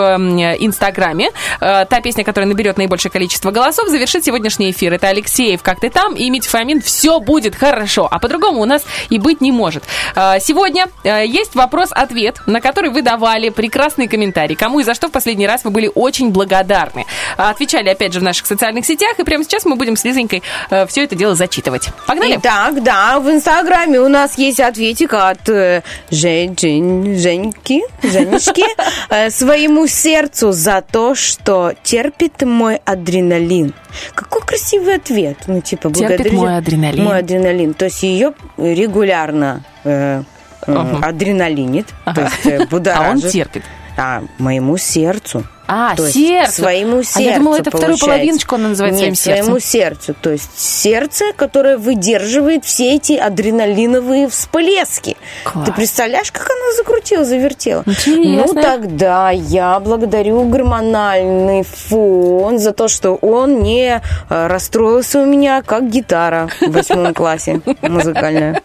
Инстаграме. Э, Та песня, которая наберет наибольшее количество голосов, завершит сегодняшний эфир. Это Алексеев «Как ты там?» и Митя Фомин «Все будет хорошо». А по-другому у нас и быть не может. Э, Сегодня есть вопрос-ответ, на который вы давали прекрасные комментарии. Кому и за что в последний раз вы были очень благодарны. Отвечали, опять же, в наших социальных сетях. И прямо сейчас мы будем с Лизонькой все это дело зачитывать. Погнали? Итак, да, в Инстаграме у нас есть ответик от э, Жень- Жень- Женьки, Женечки э, своему сердцу за то, что терпит мой адреналин. Какой красивый ответ. Ну, типа, Терпит благодарю- мой адреналин. Мой адреналин. То есть ее регулярно э, э, Ага. адреналинит, то есть э, А он будоражит. терпит. А, моему сердцу. А, То есть сердцу. Своему А сердцу, я думала, это вторую получается. половиночку он называет своим Нет, своему сердцу. То есть сердце, которое выдерживает все эти адреналиновые всплески. Класс. Ты представляешь, как оно закрутило, завертело? Интересно. Ну, тогда я благодарю гормональный фон за то, что он не э, расстроился у меня, как гитара в восьмом классе музыкальная.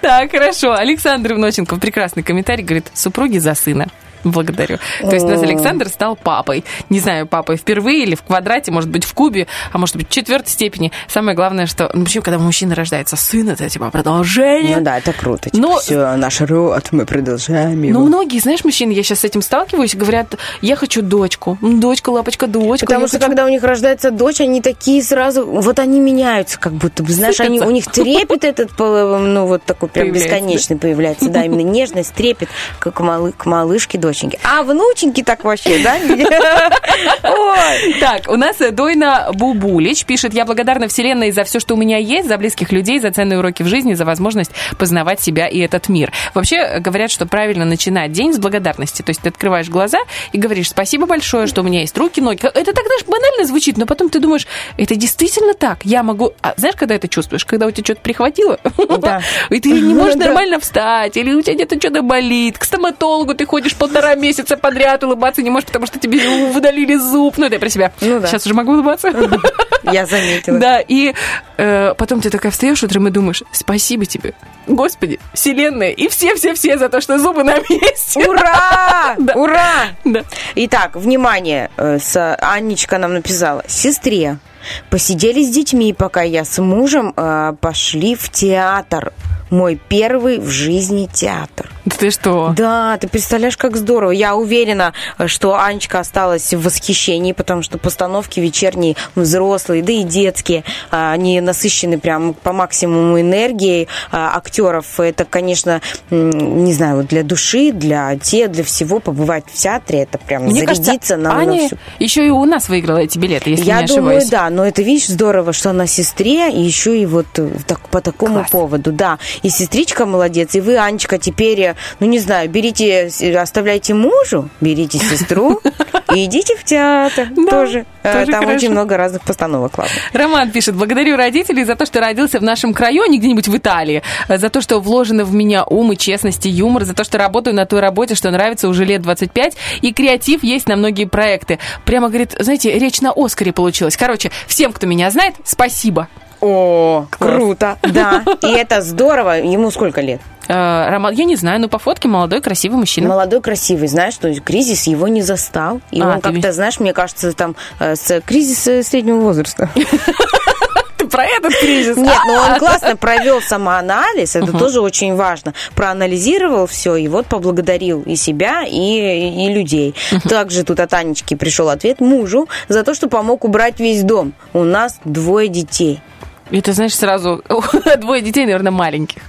Так, хорошо. Александр Вноченков, прекрасный комментарий, говорит, супруги за сына. Благодарю. То есть у нас. Александр стал папой. Не знаю, папой впервые или в квадрате, может быть, в кубе, а может быть, в четвертой степени. Самое главное, что... Ну, почему, когда у мужчины рождается сын, это типа продолжение. Ну да, это круто. Типа, Но- все, наш род, мы продолжаем его. Ну, многие, знаешь, мужчины, я сейчас с этим сталкиваюсь, говорят, я хочу дочку. Дочка, лапочка, дочка. Потому что хочу- когда у них рождается дочь, они такие сразу, вот они меняются, как будто бы, знаешь, они, у них трепет этот, ну вот такой прям Появляется, бесконечный появляется, да, именно нежность, трепет как к, малы- к доченьке. А внученьки так вообще, да? Так, у нас э, Дойна Бубулич пишет, я благодарна Вселенной за все, что у меня есть, за близких людей, за ценные уроки в жизни, за возможность познавать себя и этот мир. Вообще э, говорят, что правильно начинать день с благодарности. То есть ты открываешь глаза и говоришь, спасибо большое, что у меня есть руки, ноги. Это так даже банально звучит, но потом ты думаешь, это действительно так. Я могу... А знаешь, когда это чувствуешь? Когда у тебя что-то прихватило, Да. и ты не можешь нормально встать, или у тебя где-то что-то болит. К стоматологу ты ходишь полтора месяца подряд, улыбаться не можешь, потому что тебе удалили зуб. Ну, это я про себя. Ну да. Сейчас уже могу улыбаться. Я заметила. Да, и э, потом ты такая встаешь утром и думаешь, спасибо тебе, Господи, Вселенная, и все-все-все за то, что зубы на месте. Ура! Да. Ура! Да. Итак, внимание, э, с- Анечка нам написала. Сестре, посидели с детьми, пока я с мужем э, пошли в театр. Мой первый в жизни театр. Да ты что? Да, ты представляешь, как здорово. Я уверена, что Анечка осталась в восхищении, потому что постановки вечерние, взрослые, да и детские, а, они насыщены прям по максимуму энергией а, актеров. Это, конечно, не знаю, для души, для те, для всего побывать в театре, это прям Мне зарядиться кажется, на, на Аня всю еще и у нас выиграла эти билеты, если я не думаю, ошибаюсь. да, но это, видишь, здорово, что она сестре, и еще и вот э, так, по такому Класс. поводу, да. И сестричка молодец, и вы, Анечка, теперь, э, ну, не знаю, берите, оставляйте мужу, берите сестру, идите в театр тоже. Э, тоже Там очень много разных постановок классных. Роман пишет, благодарю родителей за то, что родился в нашем краю, а не где-нибудь в Италии, за то, что вложено в меня ум и честность и юмор, за то, что работаю на той работе, что нравится уже лет 25, и креатив есть на многие проекты. Прямо, говорит, знаете, речь на Оскаре получилась. Короче, всем, кто меня знает, спасибо. О, Класс. круто. Да, и это здорово. Ему сколько лет? Э, Роман, я не знаю, но по фотке молодой, красивый мужчина. Молодой, красивый, знаешь, что кризис его не застал. И А, он ты как-то, знаешь, мне кажется, там э, с кризис э, среднего возраста. Ты про этот кризис? Нет, но А, он классно провел самоанализ, это тоже очень важно. Проанализировал все, и вот поблагодарил и себя, и, и людей. Также тут от Анечки пришел ответ мужу за то, что помог убрать весь дом. У нас двое детей. Ты знаешь, сразу двое детей, наверное, маленьких.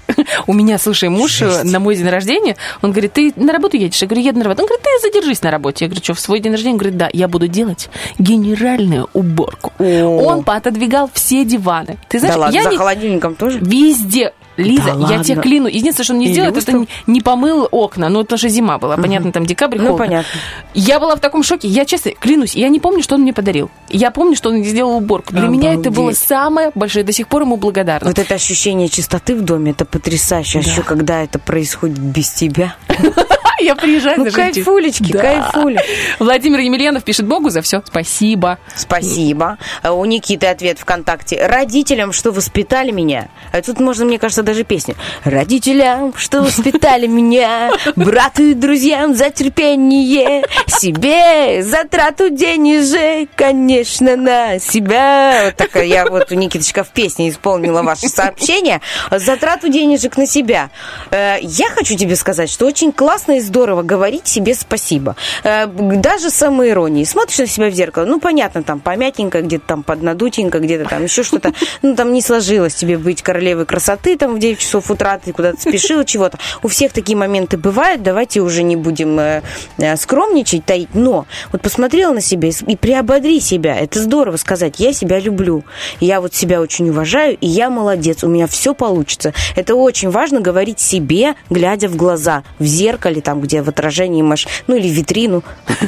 У меня, слушай, муж э, на мой день рождения, он говорит, ты на работу едешь? Я говорю, еду на работу. Он говорит, ты задержись на работе. Я говорю, что, в свой день рождения? Он говорит, да, я буду делать генеральную уборку. Он поотодвигал все диваны. Ты знаешь, да ладно, я за не- холодильником тоже? Везде. Лиза, Да я тебе клянусь. Единственное, что он не сделал, это не, не помыл окна. Ну, потому что зима была. Понятно, там декабрь, Ну, холодно. понятно. Я была в таком шоке. Я, честно, клянусь, я не помню, что он мне подарил. Я помню, что он не сделал уборку. Для меня это было Обалдеть. самое большое. До сих пор ему благодарна. Вот это ощущение чистоты в доме, это потрясающе. А еще когда это происходит без тебя. Я приезжаю Ну, эти- кайфулечки, Да. кайфули. Владимир Емельянов пишет Богу за все. Спасибо. Спасибо. А У Никиты ответ ВКонтакте. Родителям, что воспитали меня. А тут можно, мне кажется, даже песню. Родителям, что воспитали меня. Брату и друзьям за терпение. Себе за трату денежек, конечно, на себя. Вот такая я вот у Никиточка в песне исполнила ваше сообщение. За трату денежек на себя. Э, Я хочу тебе сказать, что очень классно и здорово говорить себе спасибо. Э, Даже с самоиронией. Смотришь на себя в зеркало, ну, понятно, там помятенько, где-то там поднадутенько, где-то там еще что-то. Ну, там не сложилось тебе быть королевой красоты там в 9 часов утра, ты куда-то спешила, чего-то. У всех такие моменты бывают, давайте уже не будем э, э, скромничать, таить. Но вот посмотрела на себя и приободри себя. Это здорово сказать, я себя люблю. Я вот себя очень уважаю, и я молодец, у меня все получится. Это очень важно говорить себе, глядя в глаза, в зеркале, там, где в отражении маш... ну или в витрину.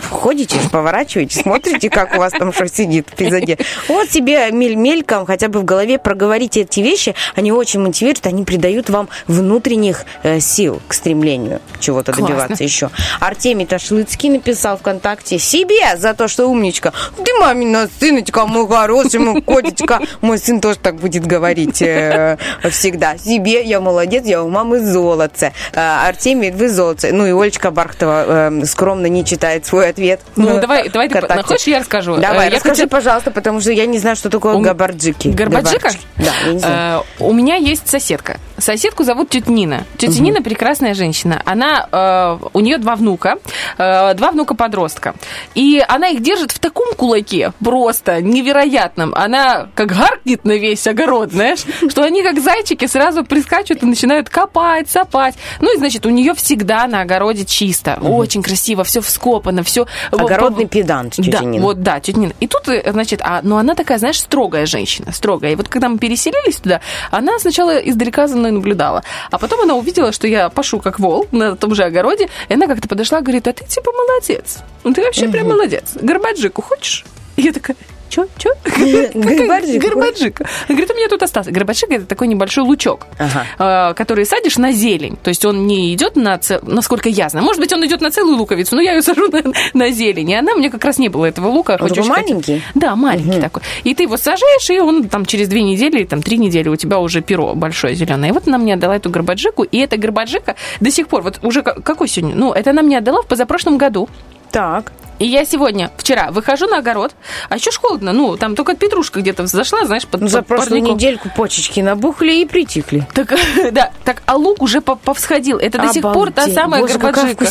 Ходите, поворачиваете, смотрите, как у вас там что сидит позади. Вот себе мель мельком, хотя бы в голове проговорите эти вещи, они очень мотивируют, они придают вам внутренних э, сил к стремлению чего-то добиваться еще. Артемий Ташлыцкий написал ВКонтакте себе за то, что умничка. Ты мамина сыночка, мой хороший, мой котечка. Мой сын тоже так будет говорить э, всегда. Себе я молодец, я у мамы золотце. Э, Артемий, вы золотце. Ну и Олечка Бархтова э, скромно не читает свой ответ. Ну, давай, давай ты, хочешь, я расскажу? Давай, Э, я расскажи, хотела- пожалуйста, потому что я не знаю, что такое У- габарджики. Габарджики. Да, я не знаю. Э, у меня есть соседка. Соседку зовут тетя Нина. Тетя. Нина прекрасная женщина. Она, э, у нее два внука, э, два внука подростка. И она их держит в таком кулаке, просто невероятном. Она как гаркнет на весь огород, знаешь, что они как зайчики сразу прискачут и начинают копать, сапать. Ну и, значит, у нее всегда на огороде чисто, очень красиво, все вскопано, все... Огородный педант, тетя да, Нина. вот, да, тетя Нина. И тут, э, значит, а, ну она такая, знаешь, строгая женщина, строгая. И вот когда мы переселились туда, она сначала издалека за мной наблюдала, а потом она увидела, что я пашу как вол на том же огороде, и она как-то подошла говорит, а ты типа молодец, ну ты вообще прям молодец. Горбаджику хочешь? И я такая, Чё? Чё? Горбаджик? Горбаджик. Говорит, у меня тут остался. Горбаджик это такой небольшой лучок, э, который садишь на зелень. То есть он не идет на, цел- насколько я знаю. Может быть, он идет на целую луковицу, но я ее сажу на, на зелень. И она, мне как раз не было этого лука. Он Хочу такой маленький? Да, маленький такой. И ты его сажаешь, и он там через две недели, или там три недели у тебя уже перо большое зеленое. И вот она мне отдала эту горбаджику, и эта горбаджика до сих пор, вот уже ка- какой сегодня? Ну, это она мне отдала в позапрошлом году. Так. И я сегодня, вчера, выхожу на огород, а еще ж холодно, ну, там только петрушка где-то зашла, знаешь, под, Ну, за под прошлую парником. недельку почечки набухли и притихли. Так, да, так, а лук уже по- повсходил. Это до сих пор та Обалдеть. самая Боже, какая горбаджика.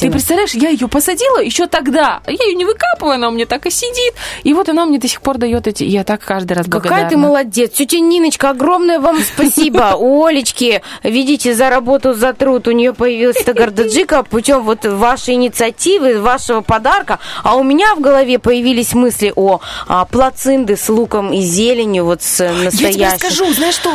Ты представляешь, я ее посадила еще тогда. Я ее не выкапываю, она у меня так и сидит. И вот она мне до сих пор дает эти... Я так каждый раз благодарна. Какая ты молодец. Тетя Ниночка, огромное вам спасибо. У Олечки, видите, за работу, за труд у нее появилась эта гордаджика путем вот вашей инициативы, вашего подарка. Жарко, а у меня в голове появились мысли о а, плацинды с луком и зеленью, вот с Я тебе настоящим. скажу, знаешь что?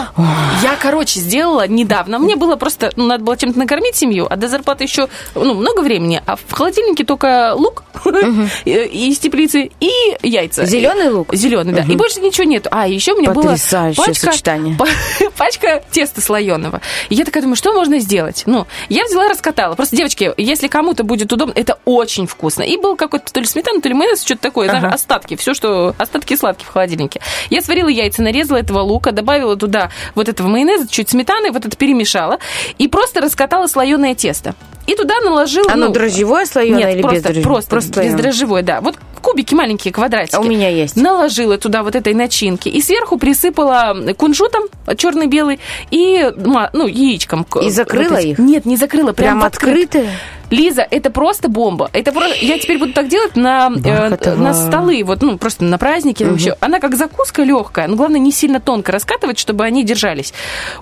Я, короче, сделала недавно. Мне было просто, ну, надо было чем-то накормить семью, а до зарплаты еще, ну, много времени. А в холодильнике только лук из теплицы и яйца. Зеленый лук? Зеленый, да. И больше ничего нету. А, еще у меня было пачка, теста слоеного. И я такая думаю, что можно сделать? Ну, я взяла, раскатала. Просто, девочки, если кому-то будет удобно, это очень вкусно. И был какой-то то ли сметана, то ли майонез, что-то такое, Ага. остатки, все, что остатки сладких в холодильнике. Я сварила яйца, нарезала этого лука, добавила туда вот этого майонеза, чуть сметаны, вот это перемешала и просто раскатала слоеное тесто. И туда наложила... Оно ну, дрожжевое слоеное нет, или просто, без дрожжевого? Просто, Просто без слоёное. дрожжевое, да. Вот кубики маленькие, квадратики. А у меня есть. Наложила туда вот этой начинки и сверху присыпала кунжутом черный-белый и ну, яичком. И закрыла Вот эти- их? Нет, не закрыла, прям, Прям открытые? Лиза, это просто бомба. Это просто... Я теперь буду так делать на, э, на столы, вот, ну, просто на праздники. Мгм. вообще. Она как закуска легкая, но главное не сильно тонко раскатывать, чтобы они держались.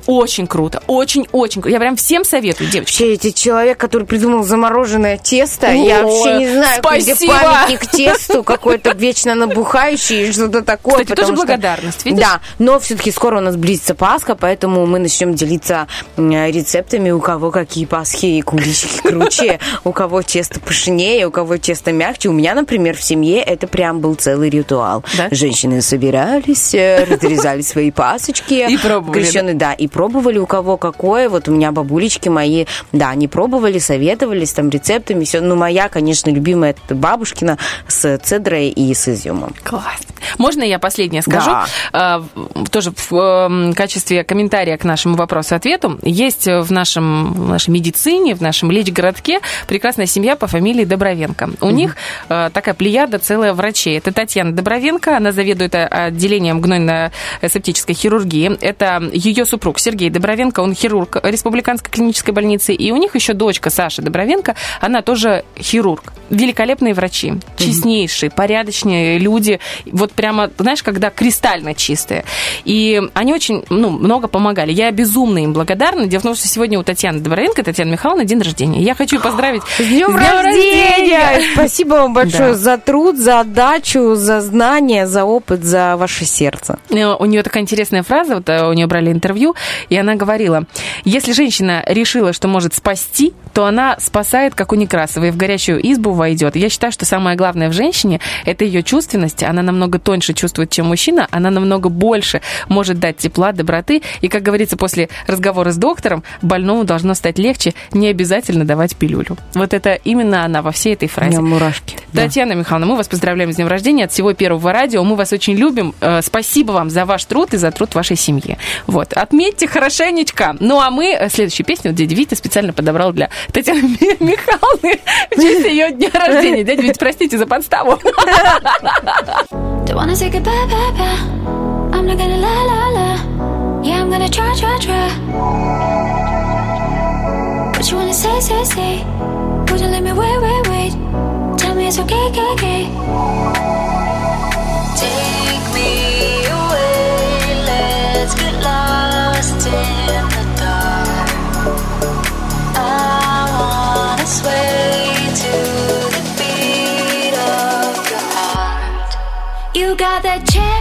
Очень круто, очень-очень круто. Я прям всем советую, девочки. Вообще, эти человек, который придумал замороженное тесто, я Ой, вообще не знаю, где спасибо. памятник тесту, какой-то вечно набухающий, что-то такое. Кстати, тоже что- благодарность, видишь? Да, но все-таки скоро у нас близится Пасха, поэтому мы начнем делиться рецептами, у кого какие пасхи и куличики круче, у кого тесто пышнее, у кого тесто мягче. У меня, например, в семье это прям был целый ритуал. Да? Женщины собирались, э, разрезали свои пасочки. И пробовали, крещеные, да, и пробовали у кого какое. Вот у меня бабулечки мои, да, они пробовали, советовались там рецептами. Все. Ну, моя, конечно, любимая это бабушкина с цедрой и с изюмом. Класс. Можно я последнее скажу? Да. Тоже в эм, качестве комментария к нашему вопросу-ответу. Есть в, нашем, в нашей медицине, в нашем лечгородке прекрасная семья по фамилии Добровенко. У них э, такая плеяда целая врачей. Это Татьяна Добровенко, она заведует э, отделением гнойно-септической хирургии. Это ее супруг Сергей Добровенко, он хирург Республиканской клинической больницы. И у них еще дочка Саша Добровенко, она тоже хирург. Великолепные врачи, честнейшие, порядочные люди. Вот прямо, знаешь, когда кристально чистые. И они очень ну, много помогали. Я безумно им благодарна. Дело в том, что сегодня у Татьяны Добровенко, Татьяны Михайловны, день рождения. Я хочу ее поздравить С днем рождения! Спасибо вам большое Да. за труд, за отдачу, за знания, за опыт, за ваше сердце. Э, У нее такая интересная фраза, вот э, у нее брали интервью, и она говорила, если женщина решила, что может спасти, то она спасает, как у Некрасовой, в горячую избу войдет. Я считаю, что самое главное в женщине – это ее чувственность. Она намного тоньше чувствует, чем мужчина, она намного больше может дать тепла, доброты. И, как говорится, после разговора с доктором, больному должно стать легче, не обязательно давать пилюлю. Вот это именно она во всей этой У фразе. меня мурашки. Татьяна Михайловна, мы вас поздравляем с днем рождения от всего первого радио. Мы вас очень любим. Э, Спасибо вам за ваш труд и за труд вашей семьи. Вот. Отметьте хорошенечко. Ну, а мы э, следующую песню вот дядя Витя специально подобрал для Татьяны Ми- Михайловны в честь ее дня рождения. Дядя Витя, простите за подставу. Would you let me wait, wait, wait? Tell me it's okay, okay, okay. Got that cherry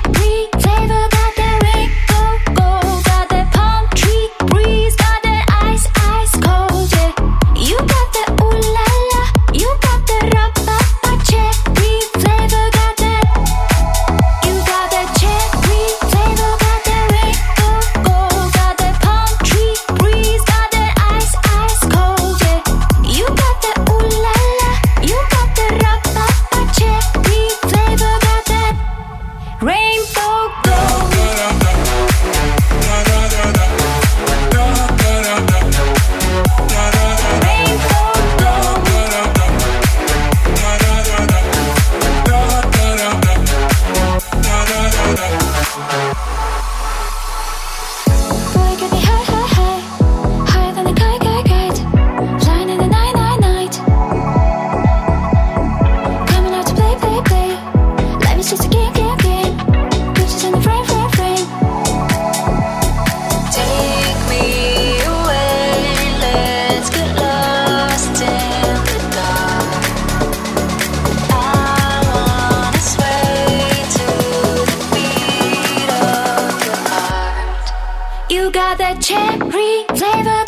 cherry flavor,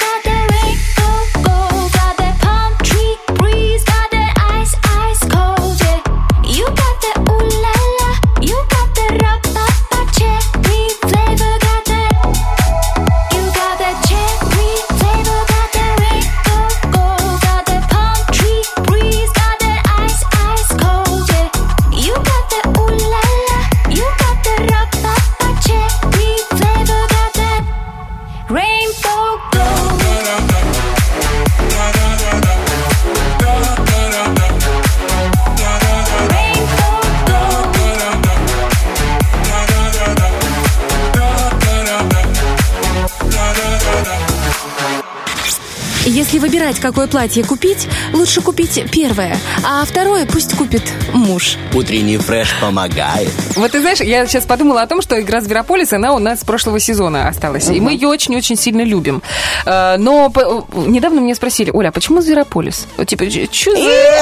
Если выбирать, какое платье купить, лучше купить первое, а второе пусть купит муж. Утренний фреш помогает. Вот ты знаешь, я сейчас подумала о том, что игра Зверополис, она у нас с прошлого сезона осталась. И мы ее очень-очень сильно любим. Э, Но по- недавно меня спросили, Оля, а почему Зверополис? Вот, Типа, что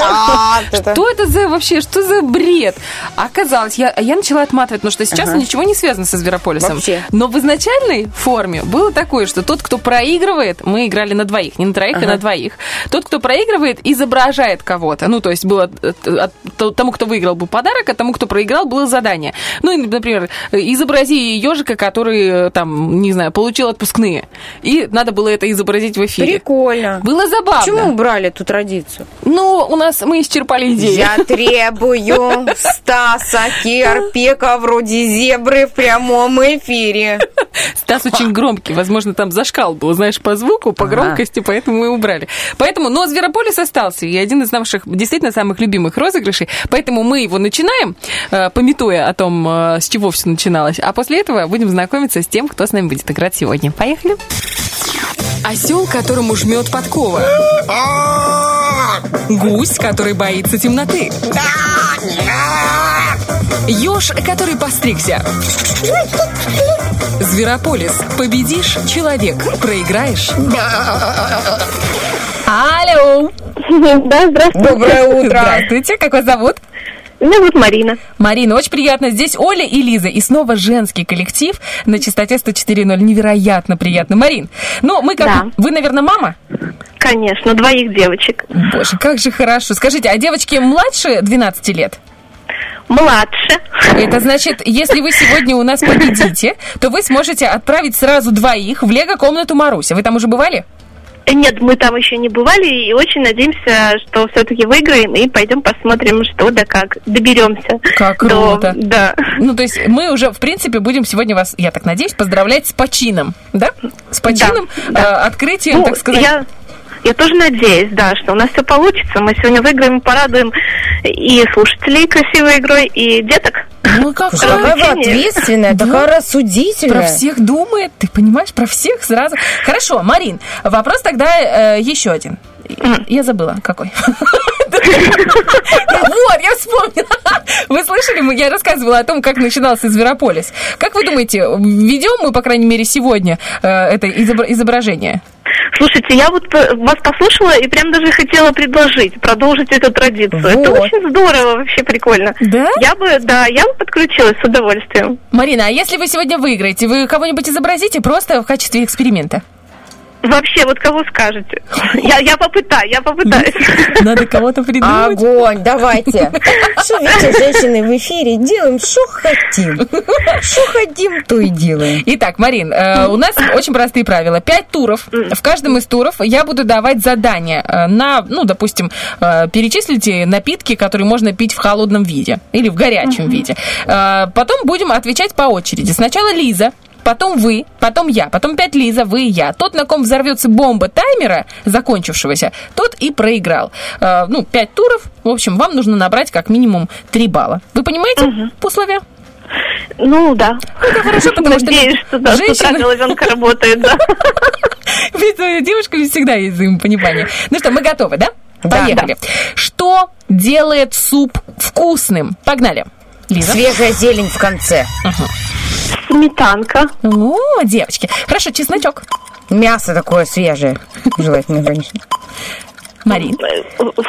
А, за... это- Что это за вообще, что за бред? А Оказалось, я, я начала отматывать, потому что сейчас Ага. ничего не связано со Зверополисом. Вообще. Но в изначальной форме было такое, что тот, кто проигрывает, мы играли на двоих, не на троих, а Ага. на двоих. Тот, кто проигрывает, изображает кого-то. Ну, то есть было тому, кто выиграл, был подарок, а тому, кто проиграл, было задание. Ну, например, изобрази ежика, который, там, не знаю, получил отпускные. И надо было это изобразить в эфире. Прикольно. Было забавно. Почему убрали эту традицию? Ну, у нас мы исчерпали идею. Я требую Стаса Керпека вроде зебры в прямом эфире. Стас очень громкий, возможно, там зашкал был, знаешь, по звуку, по громкости, поэтому мы убрали. Поэтому, но Зверополис остался, и один из наших действительно самых любимых розыгрышей, поэтому мы его начинаем, э, пометуя о том, э, с чего все начиналось, а после этого будем знакомиться с тем, кто с нами будет играть сегодня. Поехали! Осел, которому жмет подкова. Гусь, который боится темноты. Еж, который постригся. Зверополис. Победишь – человек. Проиграешь Алло! Да, здравствуйте. Доброе утро. Здравствуйте, как вас зовут? Меня зовут Марина. Марина, очень приятно. Здесь Оля и Лиза. И снова женский коллектив на частоте 104.0. Невероятно приятно. Марин, ну, мы как... Да. Вы, наверное, мама? Конечно, двоих девочек. Боже, как же хорошо. Скажите, а девочки младше 12 лет? Младше. Это значит, если вы сегодня у нас победите, то вы сможете отправить сразу двоих в лего-комнату Маруся. Вы там уже бывали? Нет, мы там еще не бывали и очень надеемся, что все-таки выиграем и пойдем посмотрим, что да как. Доберемся. Как до- круто. да. Ну, то есть мы уже, в принципе, будем сегодня вас, я так надеюсь, поздравлять с почином, да? С почином, Да, э, открытием, Ну, так сказать. Я, я тоже надеюсь, да, что у нас все получится. Мы сегодня выиграем и порадуем и слушателей красивой игрой, и деток. Ну, как Слушай, какая вы ответственная, такая рассудительная. Про всех думает, ты понимаешь, про всех сразу. Хорошо, Марин, вопрос тогда э, еще один. Я забыла, какой. Вот, я вспомнила. Вы слышали, я рассказывала о том, как начинался Зверополис. Как вы думаете, ведем мы, по крайней мере, сегодня э, это изобра- изображение? Слушайте, я вот э, вас послушала и прям даже хотела предложить продолжить эту традицию. Это Вот. очень здорово, вообще прикольно. Да? Я бы, да, я бы подключилась с удовольствием. Марина, а если вы сегодня выиграете, вы кого-нибудь изобразите просто в качестве эксперимента? Вообще, вот кого скажете? Я, я попытаюсь, я попытаюсь. Надо кого-то придумать. Огонь, давайте. Что, видите, женщины в эфире делаем, что хотим. Что хотим, то и делаем. Итак, Марин, э, у нас очень простые правила. Пять туров. В каждом из туров я буду давать задание э, на, ну, допустим, э, перечислите напитки, которые можно пить в холодном виде или в горячем виде. Э, Потом будем отвечать по очереди. Сначала Лиза. Потом вы, потом я, потом опять Лиза, вы и я. Тот, на ком взорвется бомба таймера, закончившегося, тот и проиграл. Э, ну, пять туров. В общем, вам нужно набрать как минимум три балла. Вы понимаете условия? Ну, да. Это хорошо, потому что Надеюсь, что да, с утра женщины- головенка работает, да. Ведь у девушек всегда есть взаимопонимание. Ну что, мы готовы, да? Да. Поехали. Что делает суп вкусным? Погнали. Лиза. Свежая зелень в конце. Сметанка. О, девочки. Хорошо, чесночок. Мясо такое свежее. Желательно, конечно. Марин.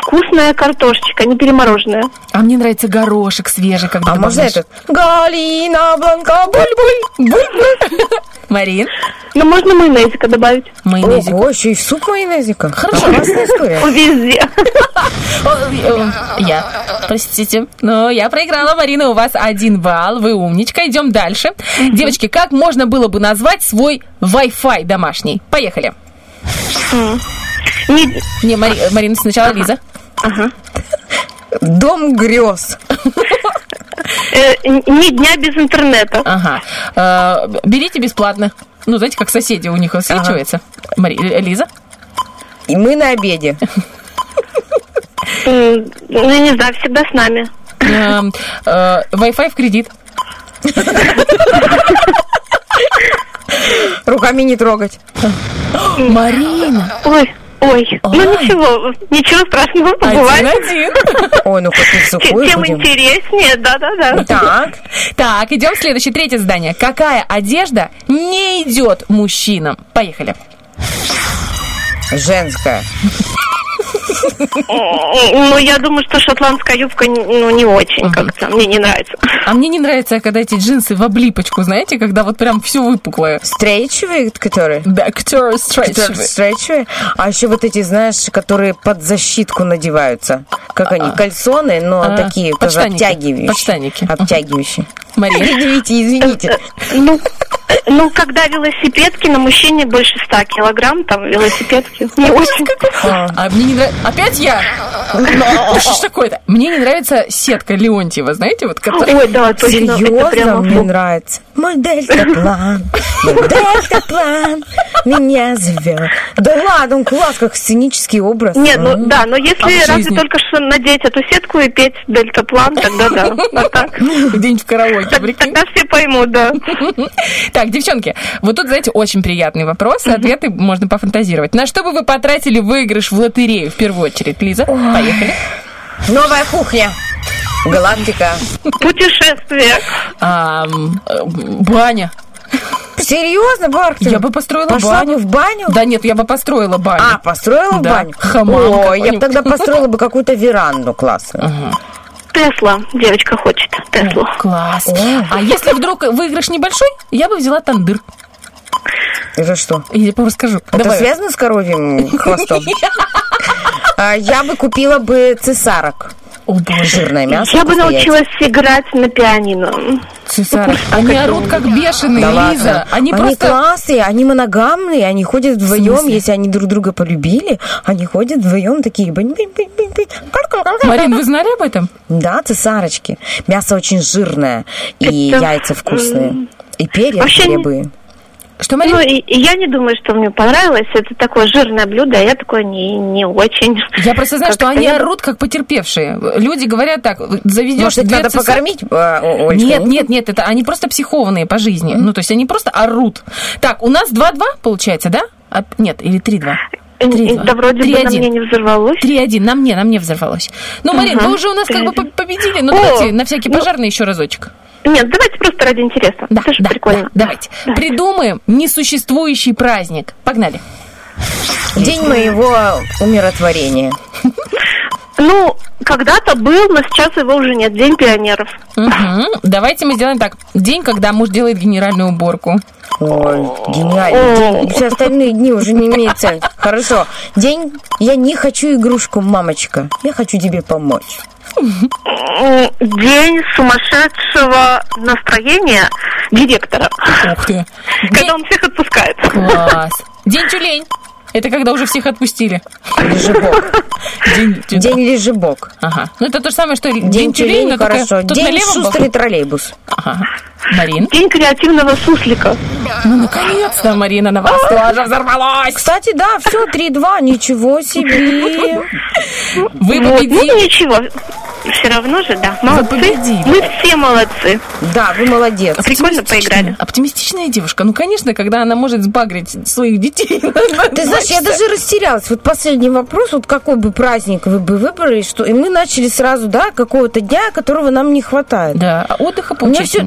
Вкусная картошечка, не перемороженная. А мне нравится горошек свежий, когда А можно этот? Галина Бланка, буль-буль, буль-буль. Марин? Ну, можно майонезика добавить. Майонезик. Ого, еще и в суп майонезика. Хорошо. Классная история. Везде. Я, простите, но я проиграла, Марина, у вас один балл, вы умничка, идем дальше. Девочки, как можно было бы назвать свой Wi-Fi домашний? Поехали. Не, Мари- Марина, сначала Лиза. Дом грез. Ни дня без интернета. Ага. Э, Берите бесплатно. Ну, знаете, как соседи у них высвечивается. Мари- э, Лиза? И мы на обеде. Ну, не знаю, всегда с нами. Эм, э, Wi-Fi в кредит. Руками не трогать. Марина. Ой, ой. Ну ничего, ничего страшного бывает. Один-один. Ой, ну хоть не в сухую Тем будем. интереснее, да-да-да. Так, так, идем в следующее, третье задание. Какая одежда не идет мужчинам? Поехали. Женская. Ну, я думаю, что шотландская юбка ну, не очень как-то. Мне не нравится. А мне не нравится, когда эти джинсы в облипочку, знаете, когда вот прям все выпуклое. Стрейчевые, которые? Да, которые стрейчевые. А еще вот эти, знаешь, которые под защитку надеваются. Как они? Кальсоны, но А, такие тоже обтягивающие. Подштанники. Обтягивающие. Мария? Извините, извините. Ну, ну, когда велосипедки на мужчине больше 100 килограмм, там велосипедки не очень. А мне не нравится... Опять я? Что ж такое-то? Мне не нравится сетка Леонтьева, знаете, вот которая... Ой, да, точно. Серьезно, прямо мне нравится. Мой дельтаплан, мой дельтаплан меня зовет. Да ладно, он класс, как сценический образ. Нет, ну да, но А если разве только что надеть эту сетку и петь дельтаплан, тогда да. А так, Где-нибудь в караоке, прикинь. тогда все поймут, да. Так, девчонки, вот тут, знаете, очень приятный вопрос. Ответы можно пофантазировать. На что бы вы потратили выигрыш в лотерею в первую очередь? Лиза, поехали. Новая кухня. Галактика. Путешествие. Э, баня. Серьезно, Барк? Я бы построила Пошла баню. бы в баню? Да нет, я бы построила баню. А, построила Да, баню? хамам О, я бы тогда построила бы какую-то веранду классную. Тесла. Девочка хочет Теслу. Класс. А если вдруг выигрыш небольшой, я бы взяла тандыр. Это что? Я вам расскажу. Это Давай. связано с коровьим хвостом? А, Я бы купила бы цесарок. О, боже. Жирное мясо. Я бы научилась играть на пианино. Цесарок. Они орут как бешеные, Да Лиза. ладно. Они, Они просто... классные, они моногамные, они ходят вдвоем, если они друг друга полюбили, они ходят вдвоем такие. Марин, вы знали об этом? Да, цесарочки. Мясо очень жирное, и Это, яйца вкусные. И перья вообще не- Что, Ну, Марин? и, и я не думаю, что мне понравилось. Это такое жирное блюдо, а я такое не, не очень. Я просто знаю, что они орут как потерпевшие. Люди говорят так, заведешь Может, их две надо покормить, О- Олечка? Нет, нет, нет, это они просто психованные по жизни. Ну, то есть они просто орут. Так, у нас 2-2 получается, да? А, нет, или 3-2. Три-два. Да вроде бы на Три-один. мне не взорвалось. 3-1, на мне, на мне взорвалось. Ну, Марин, Ага. вы уже у нас как бы по- победили, но О, давайте на всякий ну- пожарный еще разочек. Нет, давайте просто ради интереса. Да, Это же да, прикольно. да, давайте. Придумаем несуществующий праздник. Погнали. День моего умиротворения. Ну, когда-то был, но сейчас его уже нет. День пионеров. Мгм. Давайте мы сделаем так. День, когда муж делает генеральную уборку. Ой, гениально. День- Все остальные дни уже не имеют цели. Хорошо. День я не хочу игрушку, мамочка. Я хочу тебе помочь. День сумасшедшего настроения директора. Ух ты. Когда он всех отпускает. Класс. День тюлень. Это когда уже всех отпустили. Лежебок. День, День лежебок. Ага. Ну, это то же самое, что День день только хорошо. на День шустрый боку. троллейбус. Ага. Марин. День креативного суслика. Ну, наконец-то, Марина, на вас тоже взорвалась. Кстати, да, все, 3-2, ничего себе. Вы Вот, победили. Ну, ничего. все равно же, да. Вы Молодцы. победили. Мы все молодцы. Да, вы молодец. Прикольно Оптимистичная- поиграли. Оптимистичная девушка. Ну, конечно, когда она может сбагрить своих детей. Ты знаешь, я даже растерялась. Вот последний вопрос, вот какой бы праздник вы бы выбрали, что и мы начали сразу, да, какого-то дня, которого нам не хватает. Да, отдыха У меня все.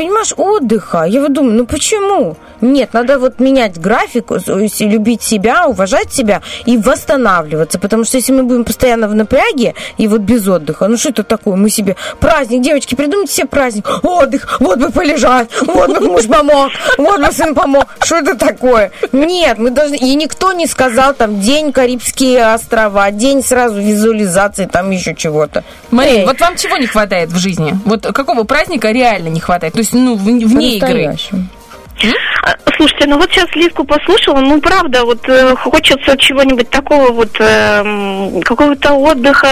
Понимаешь, отдыха. Я вот думаю, ну почему? Нет, надо вот менять график, есть любить себя, уважать себя и восстанавливаться. Потому что если мы будем постоянно в напряге и вот без отдыха, ну что это такое? Мы себе праздник, девочки, придумайте себе праздник. Отдых, вот бы полежать, вот бы муж помог, вот бы сын помог. Что это такое? Нет, мы должны... И никто не сказал там день Карибские острова, день сразу визуализации, там еще чего-то. Марин, Эй. вот вам чего не хватает в жизни? Вот какого праздника реально не хватает? То есть, ну, в- вне игры. А, Слушайте, ну вот сейчас Лизку послушала, ну правда, вот э, хочется чего-нибудь такого вот, эм, какого-то отдыха,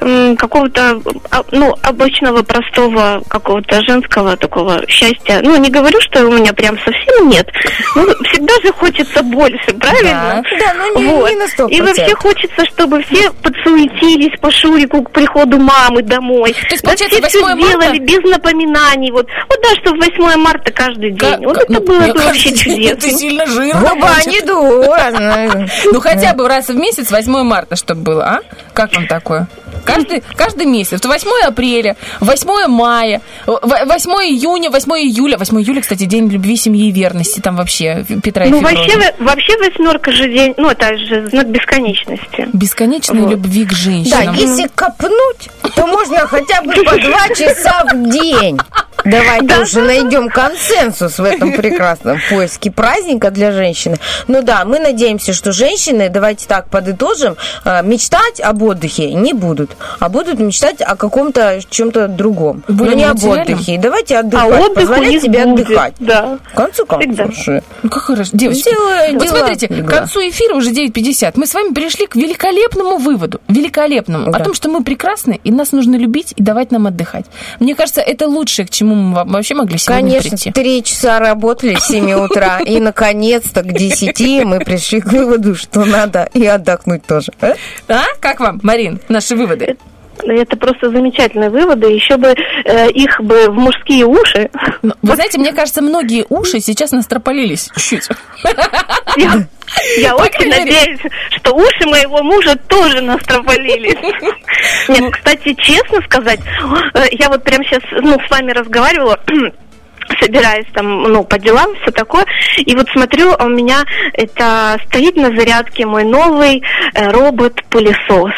м, какого-то, а, ну, обычного, простого, какого-то женского такого счастья. Ну, не говорю, что у меня прям совсем нет, ну, всегда же хочется больше, правильно? Да, но не- Вот. не на 100%. И вообще хочется, чтобы все подсуетились по Шурику к приходу мамы домой. То есть, получается, все, всё 8 марта? сделали без напоминаний. Вот, вот да, что 8 марта каждый день. вот это было Мне бы вообще чудесно. Это сильно жирно. Губа не дура. Ну, хотя бы раз в месяц, 8 марта, чтобы было, а? Как вам такое? Каждый, каждый месяц. 8 апреля, 8 мая, в- 8 июня, 8 июля. 8 июля, кстати, день любви, семьи и верности. Там вообще Петра и Ну, вообще, во- вообще восьмерка же день, ну, это же знак бесконечности. Бесконечной любви к Да, женщинам. если копнуть, то можно хотя бы по два часа в день. Давайте уже найдем консенсус в этом прекрасном поиске праздника для женщины. Ну да, мы надеемся, что женщины, давайте так подытожим, э, мечтать об отдыхе не будут, а будут мечтать о каком-то чем-то другом. Более Но не об отдыхе. Давайте отдыхать, А отдых позволять себе будет, отдыхать. Да. В конце концов. же. Ну, как хорошо. Девочки, Дело- вот дело смотрите, к концу эфира уже 9.50. Мы с вами пришли к великолепному выводу. Великолепному. О Да. том, что мы прекрасны, и нас нужно любить и давать нам отдыхать. Мне кажется, это лучшее, к чему во- вообще могли сегодня Конечно, прийти. три часа работали с 7 утра, и наконец-то к 10 мы пришли к выводу, что надо и отдохнуть тоже. А? А? Как вам, Марин, наши выводы? Это просто замечательные выводы. Еще бы э, их бы в мужские уши. Ну, Вы знаете, мне кажется, многие уши сейчас настропалились чуть. Я, я очень надеюсь, что уши моего мужа тоже настропалились. Нет, кстати, честно сказать, э, я вот прямо сейчас ну, с вами разговаривала, собираюсь там, ну, по делам, все такое. И вот смотрю, а у меня это стоит на зарядке мой новый э, робот-пылесос.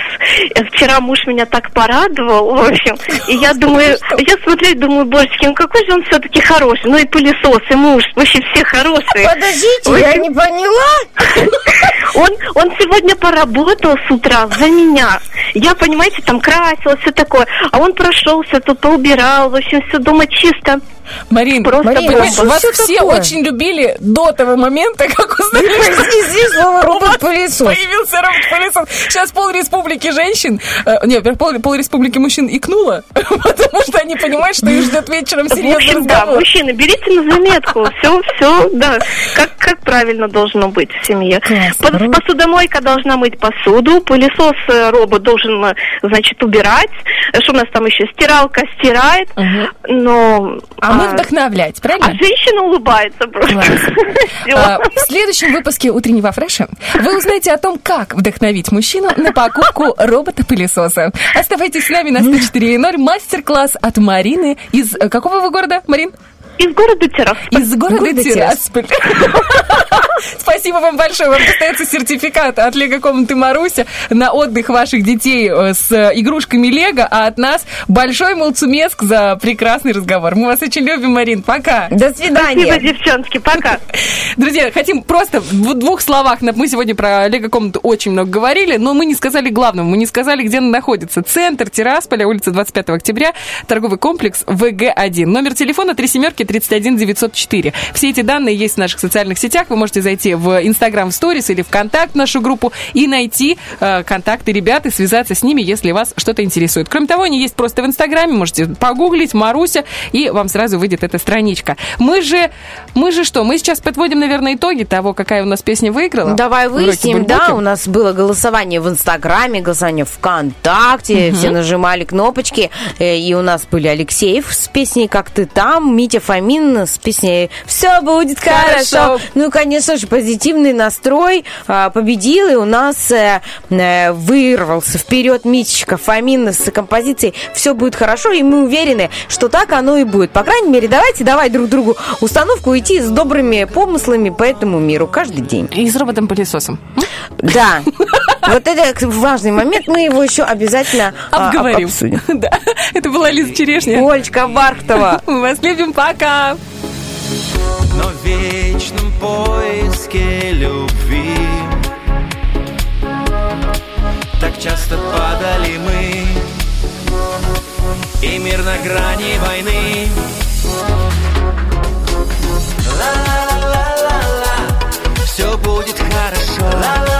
Э, Вчера муж меня так порадовал, в общем. И я думаю, я смотрю и думаю, божечки, ну какой же он все-таки хороший. Ну и пылесос, и муж, вообще все хорошие. Подождите, я не поняла. Он, он сегодня поработал с утра за меня. Я, понимаете, там красилась, все такое. А он прошелся, тут поубирал, в общем, все дома чисто. Марин, Просто Марин, бомба. вас все такое? очень любили до того момента, как узнали, что Произнеси слово робот-пылесос. появился робот-пылесос. Сейчас пол республики женщин, э, не, во-первых, пол, пол республики мужчин икнуло, потому что они понимают, что их ждет вечером серьезный общем, да, разговор. мужчины, берите на заметку. Все, все, да. Как, как правильно должно быть в семье. Пос- Посудомойка должна мыть посуду, пылесос э, робот должен, э, значит, убирать. Э, Что у нас там еще? Стиралка стирает. Но... А мы вдохновлять, а правильно? женщина улыбается просто. А, В следующем выпуске утреннего фреша вы узнаете о том, как вдохновить мужчину на покупку робота-пылесоса. Оставайтесь с нами на 104.0. Мастер-класс от Марины из э, какого вы города, Марин? Из города Тирасполь. Из города Города Тирасполь. Спасибо вам большое. Вам достается сертификат от Лего комнаты Маруся на отдых ваших детей э, с игрушками Лего, а от нас большой молцумеск за прекрасный разговор. Мы вас очень любим, Марин. Пока. До Спасибо, свидания. девчонки, пока. Друзья, хотим просто в двух словах. Мы сегодня про Лего-комнату очень много говорили, но мы не сказали главного. Мы не сказали, где она находится. Центр Тирасполя, улица 25 октября, торговый комплекс ВГ-1. Номер телефона 3 семерки 31 904. Все эти данные есть в наших социальных сетях. Вы можете зайти в Инстаграм Сторис или ВКонтакт нашу группу и найти э, контакты ребят и связаться с ними, если вас что-то интересует. Кроме того, они есть просто в Инстаграме, можете погуглить Маруся, и вам сразу выйдет эта страничка. Мы же, мы же что, мы сейчас подводим, наверное, итоги того, какая у нас песня выиграла. Давай в выясним, да, у нас было голосование в Инстаграме, голосование ВКонтакте, Мгм. все нажимали кнопочки, э, и у нас были Алексеев с песней «Как ты там», Митя Фомин с песней «Все будет хорошо». Хорошо. Ну, конечно же, позитивный настрой а, победил, и у нас э, э, вырвался вперед Митечка Фомин с композицией «Все будет хорошо», и мы уверены, что так оно и будет. По крайней мере, давайте давай друг другу установку идти с добрыми помыслами по этому миру каждый день. И с роботом-пылесосом. Да. Вот это важный момент, мы его еще обязательно а, об- Обговорим. обсудим. Да, это была Лиза Черешня. Олечка Бархтова. Мы вас любим, пока. Но в вечном поиске любви Так часто падали мы И мир на грани войны Ла-ла-ла-ла-ла Все будет хорошо Ла-ла-ла-ла-ла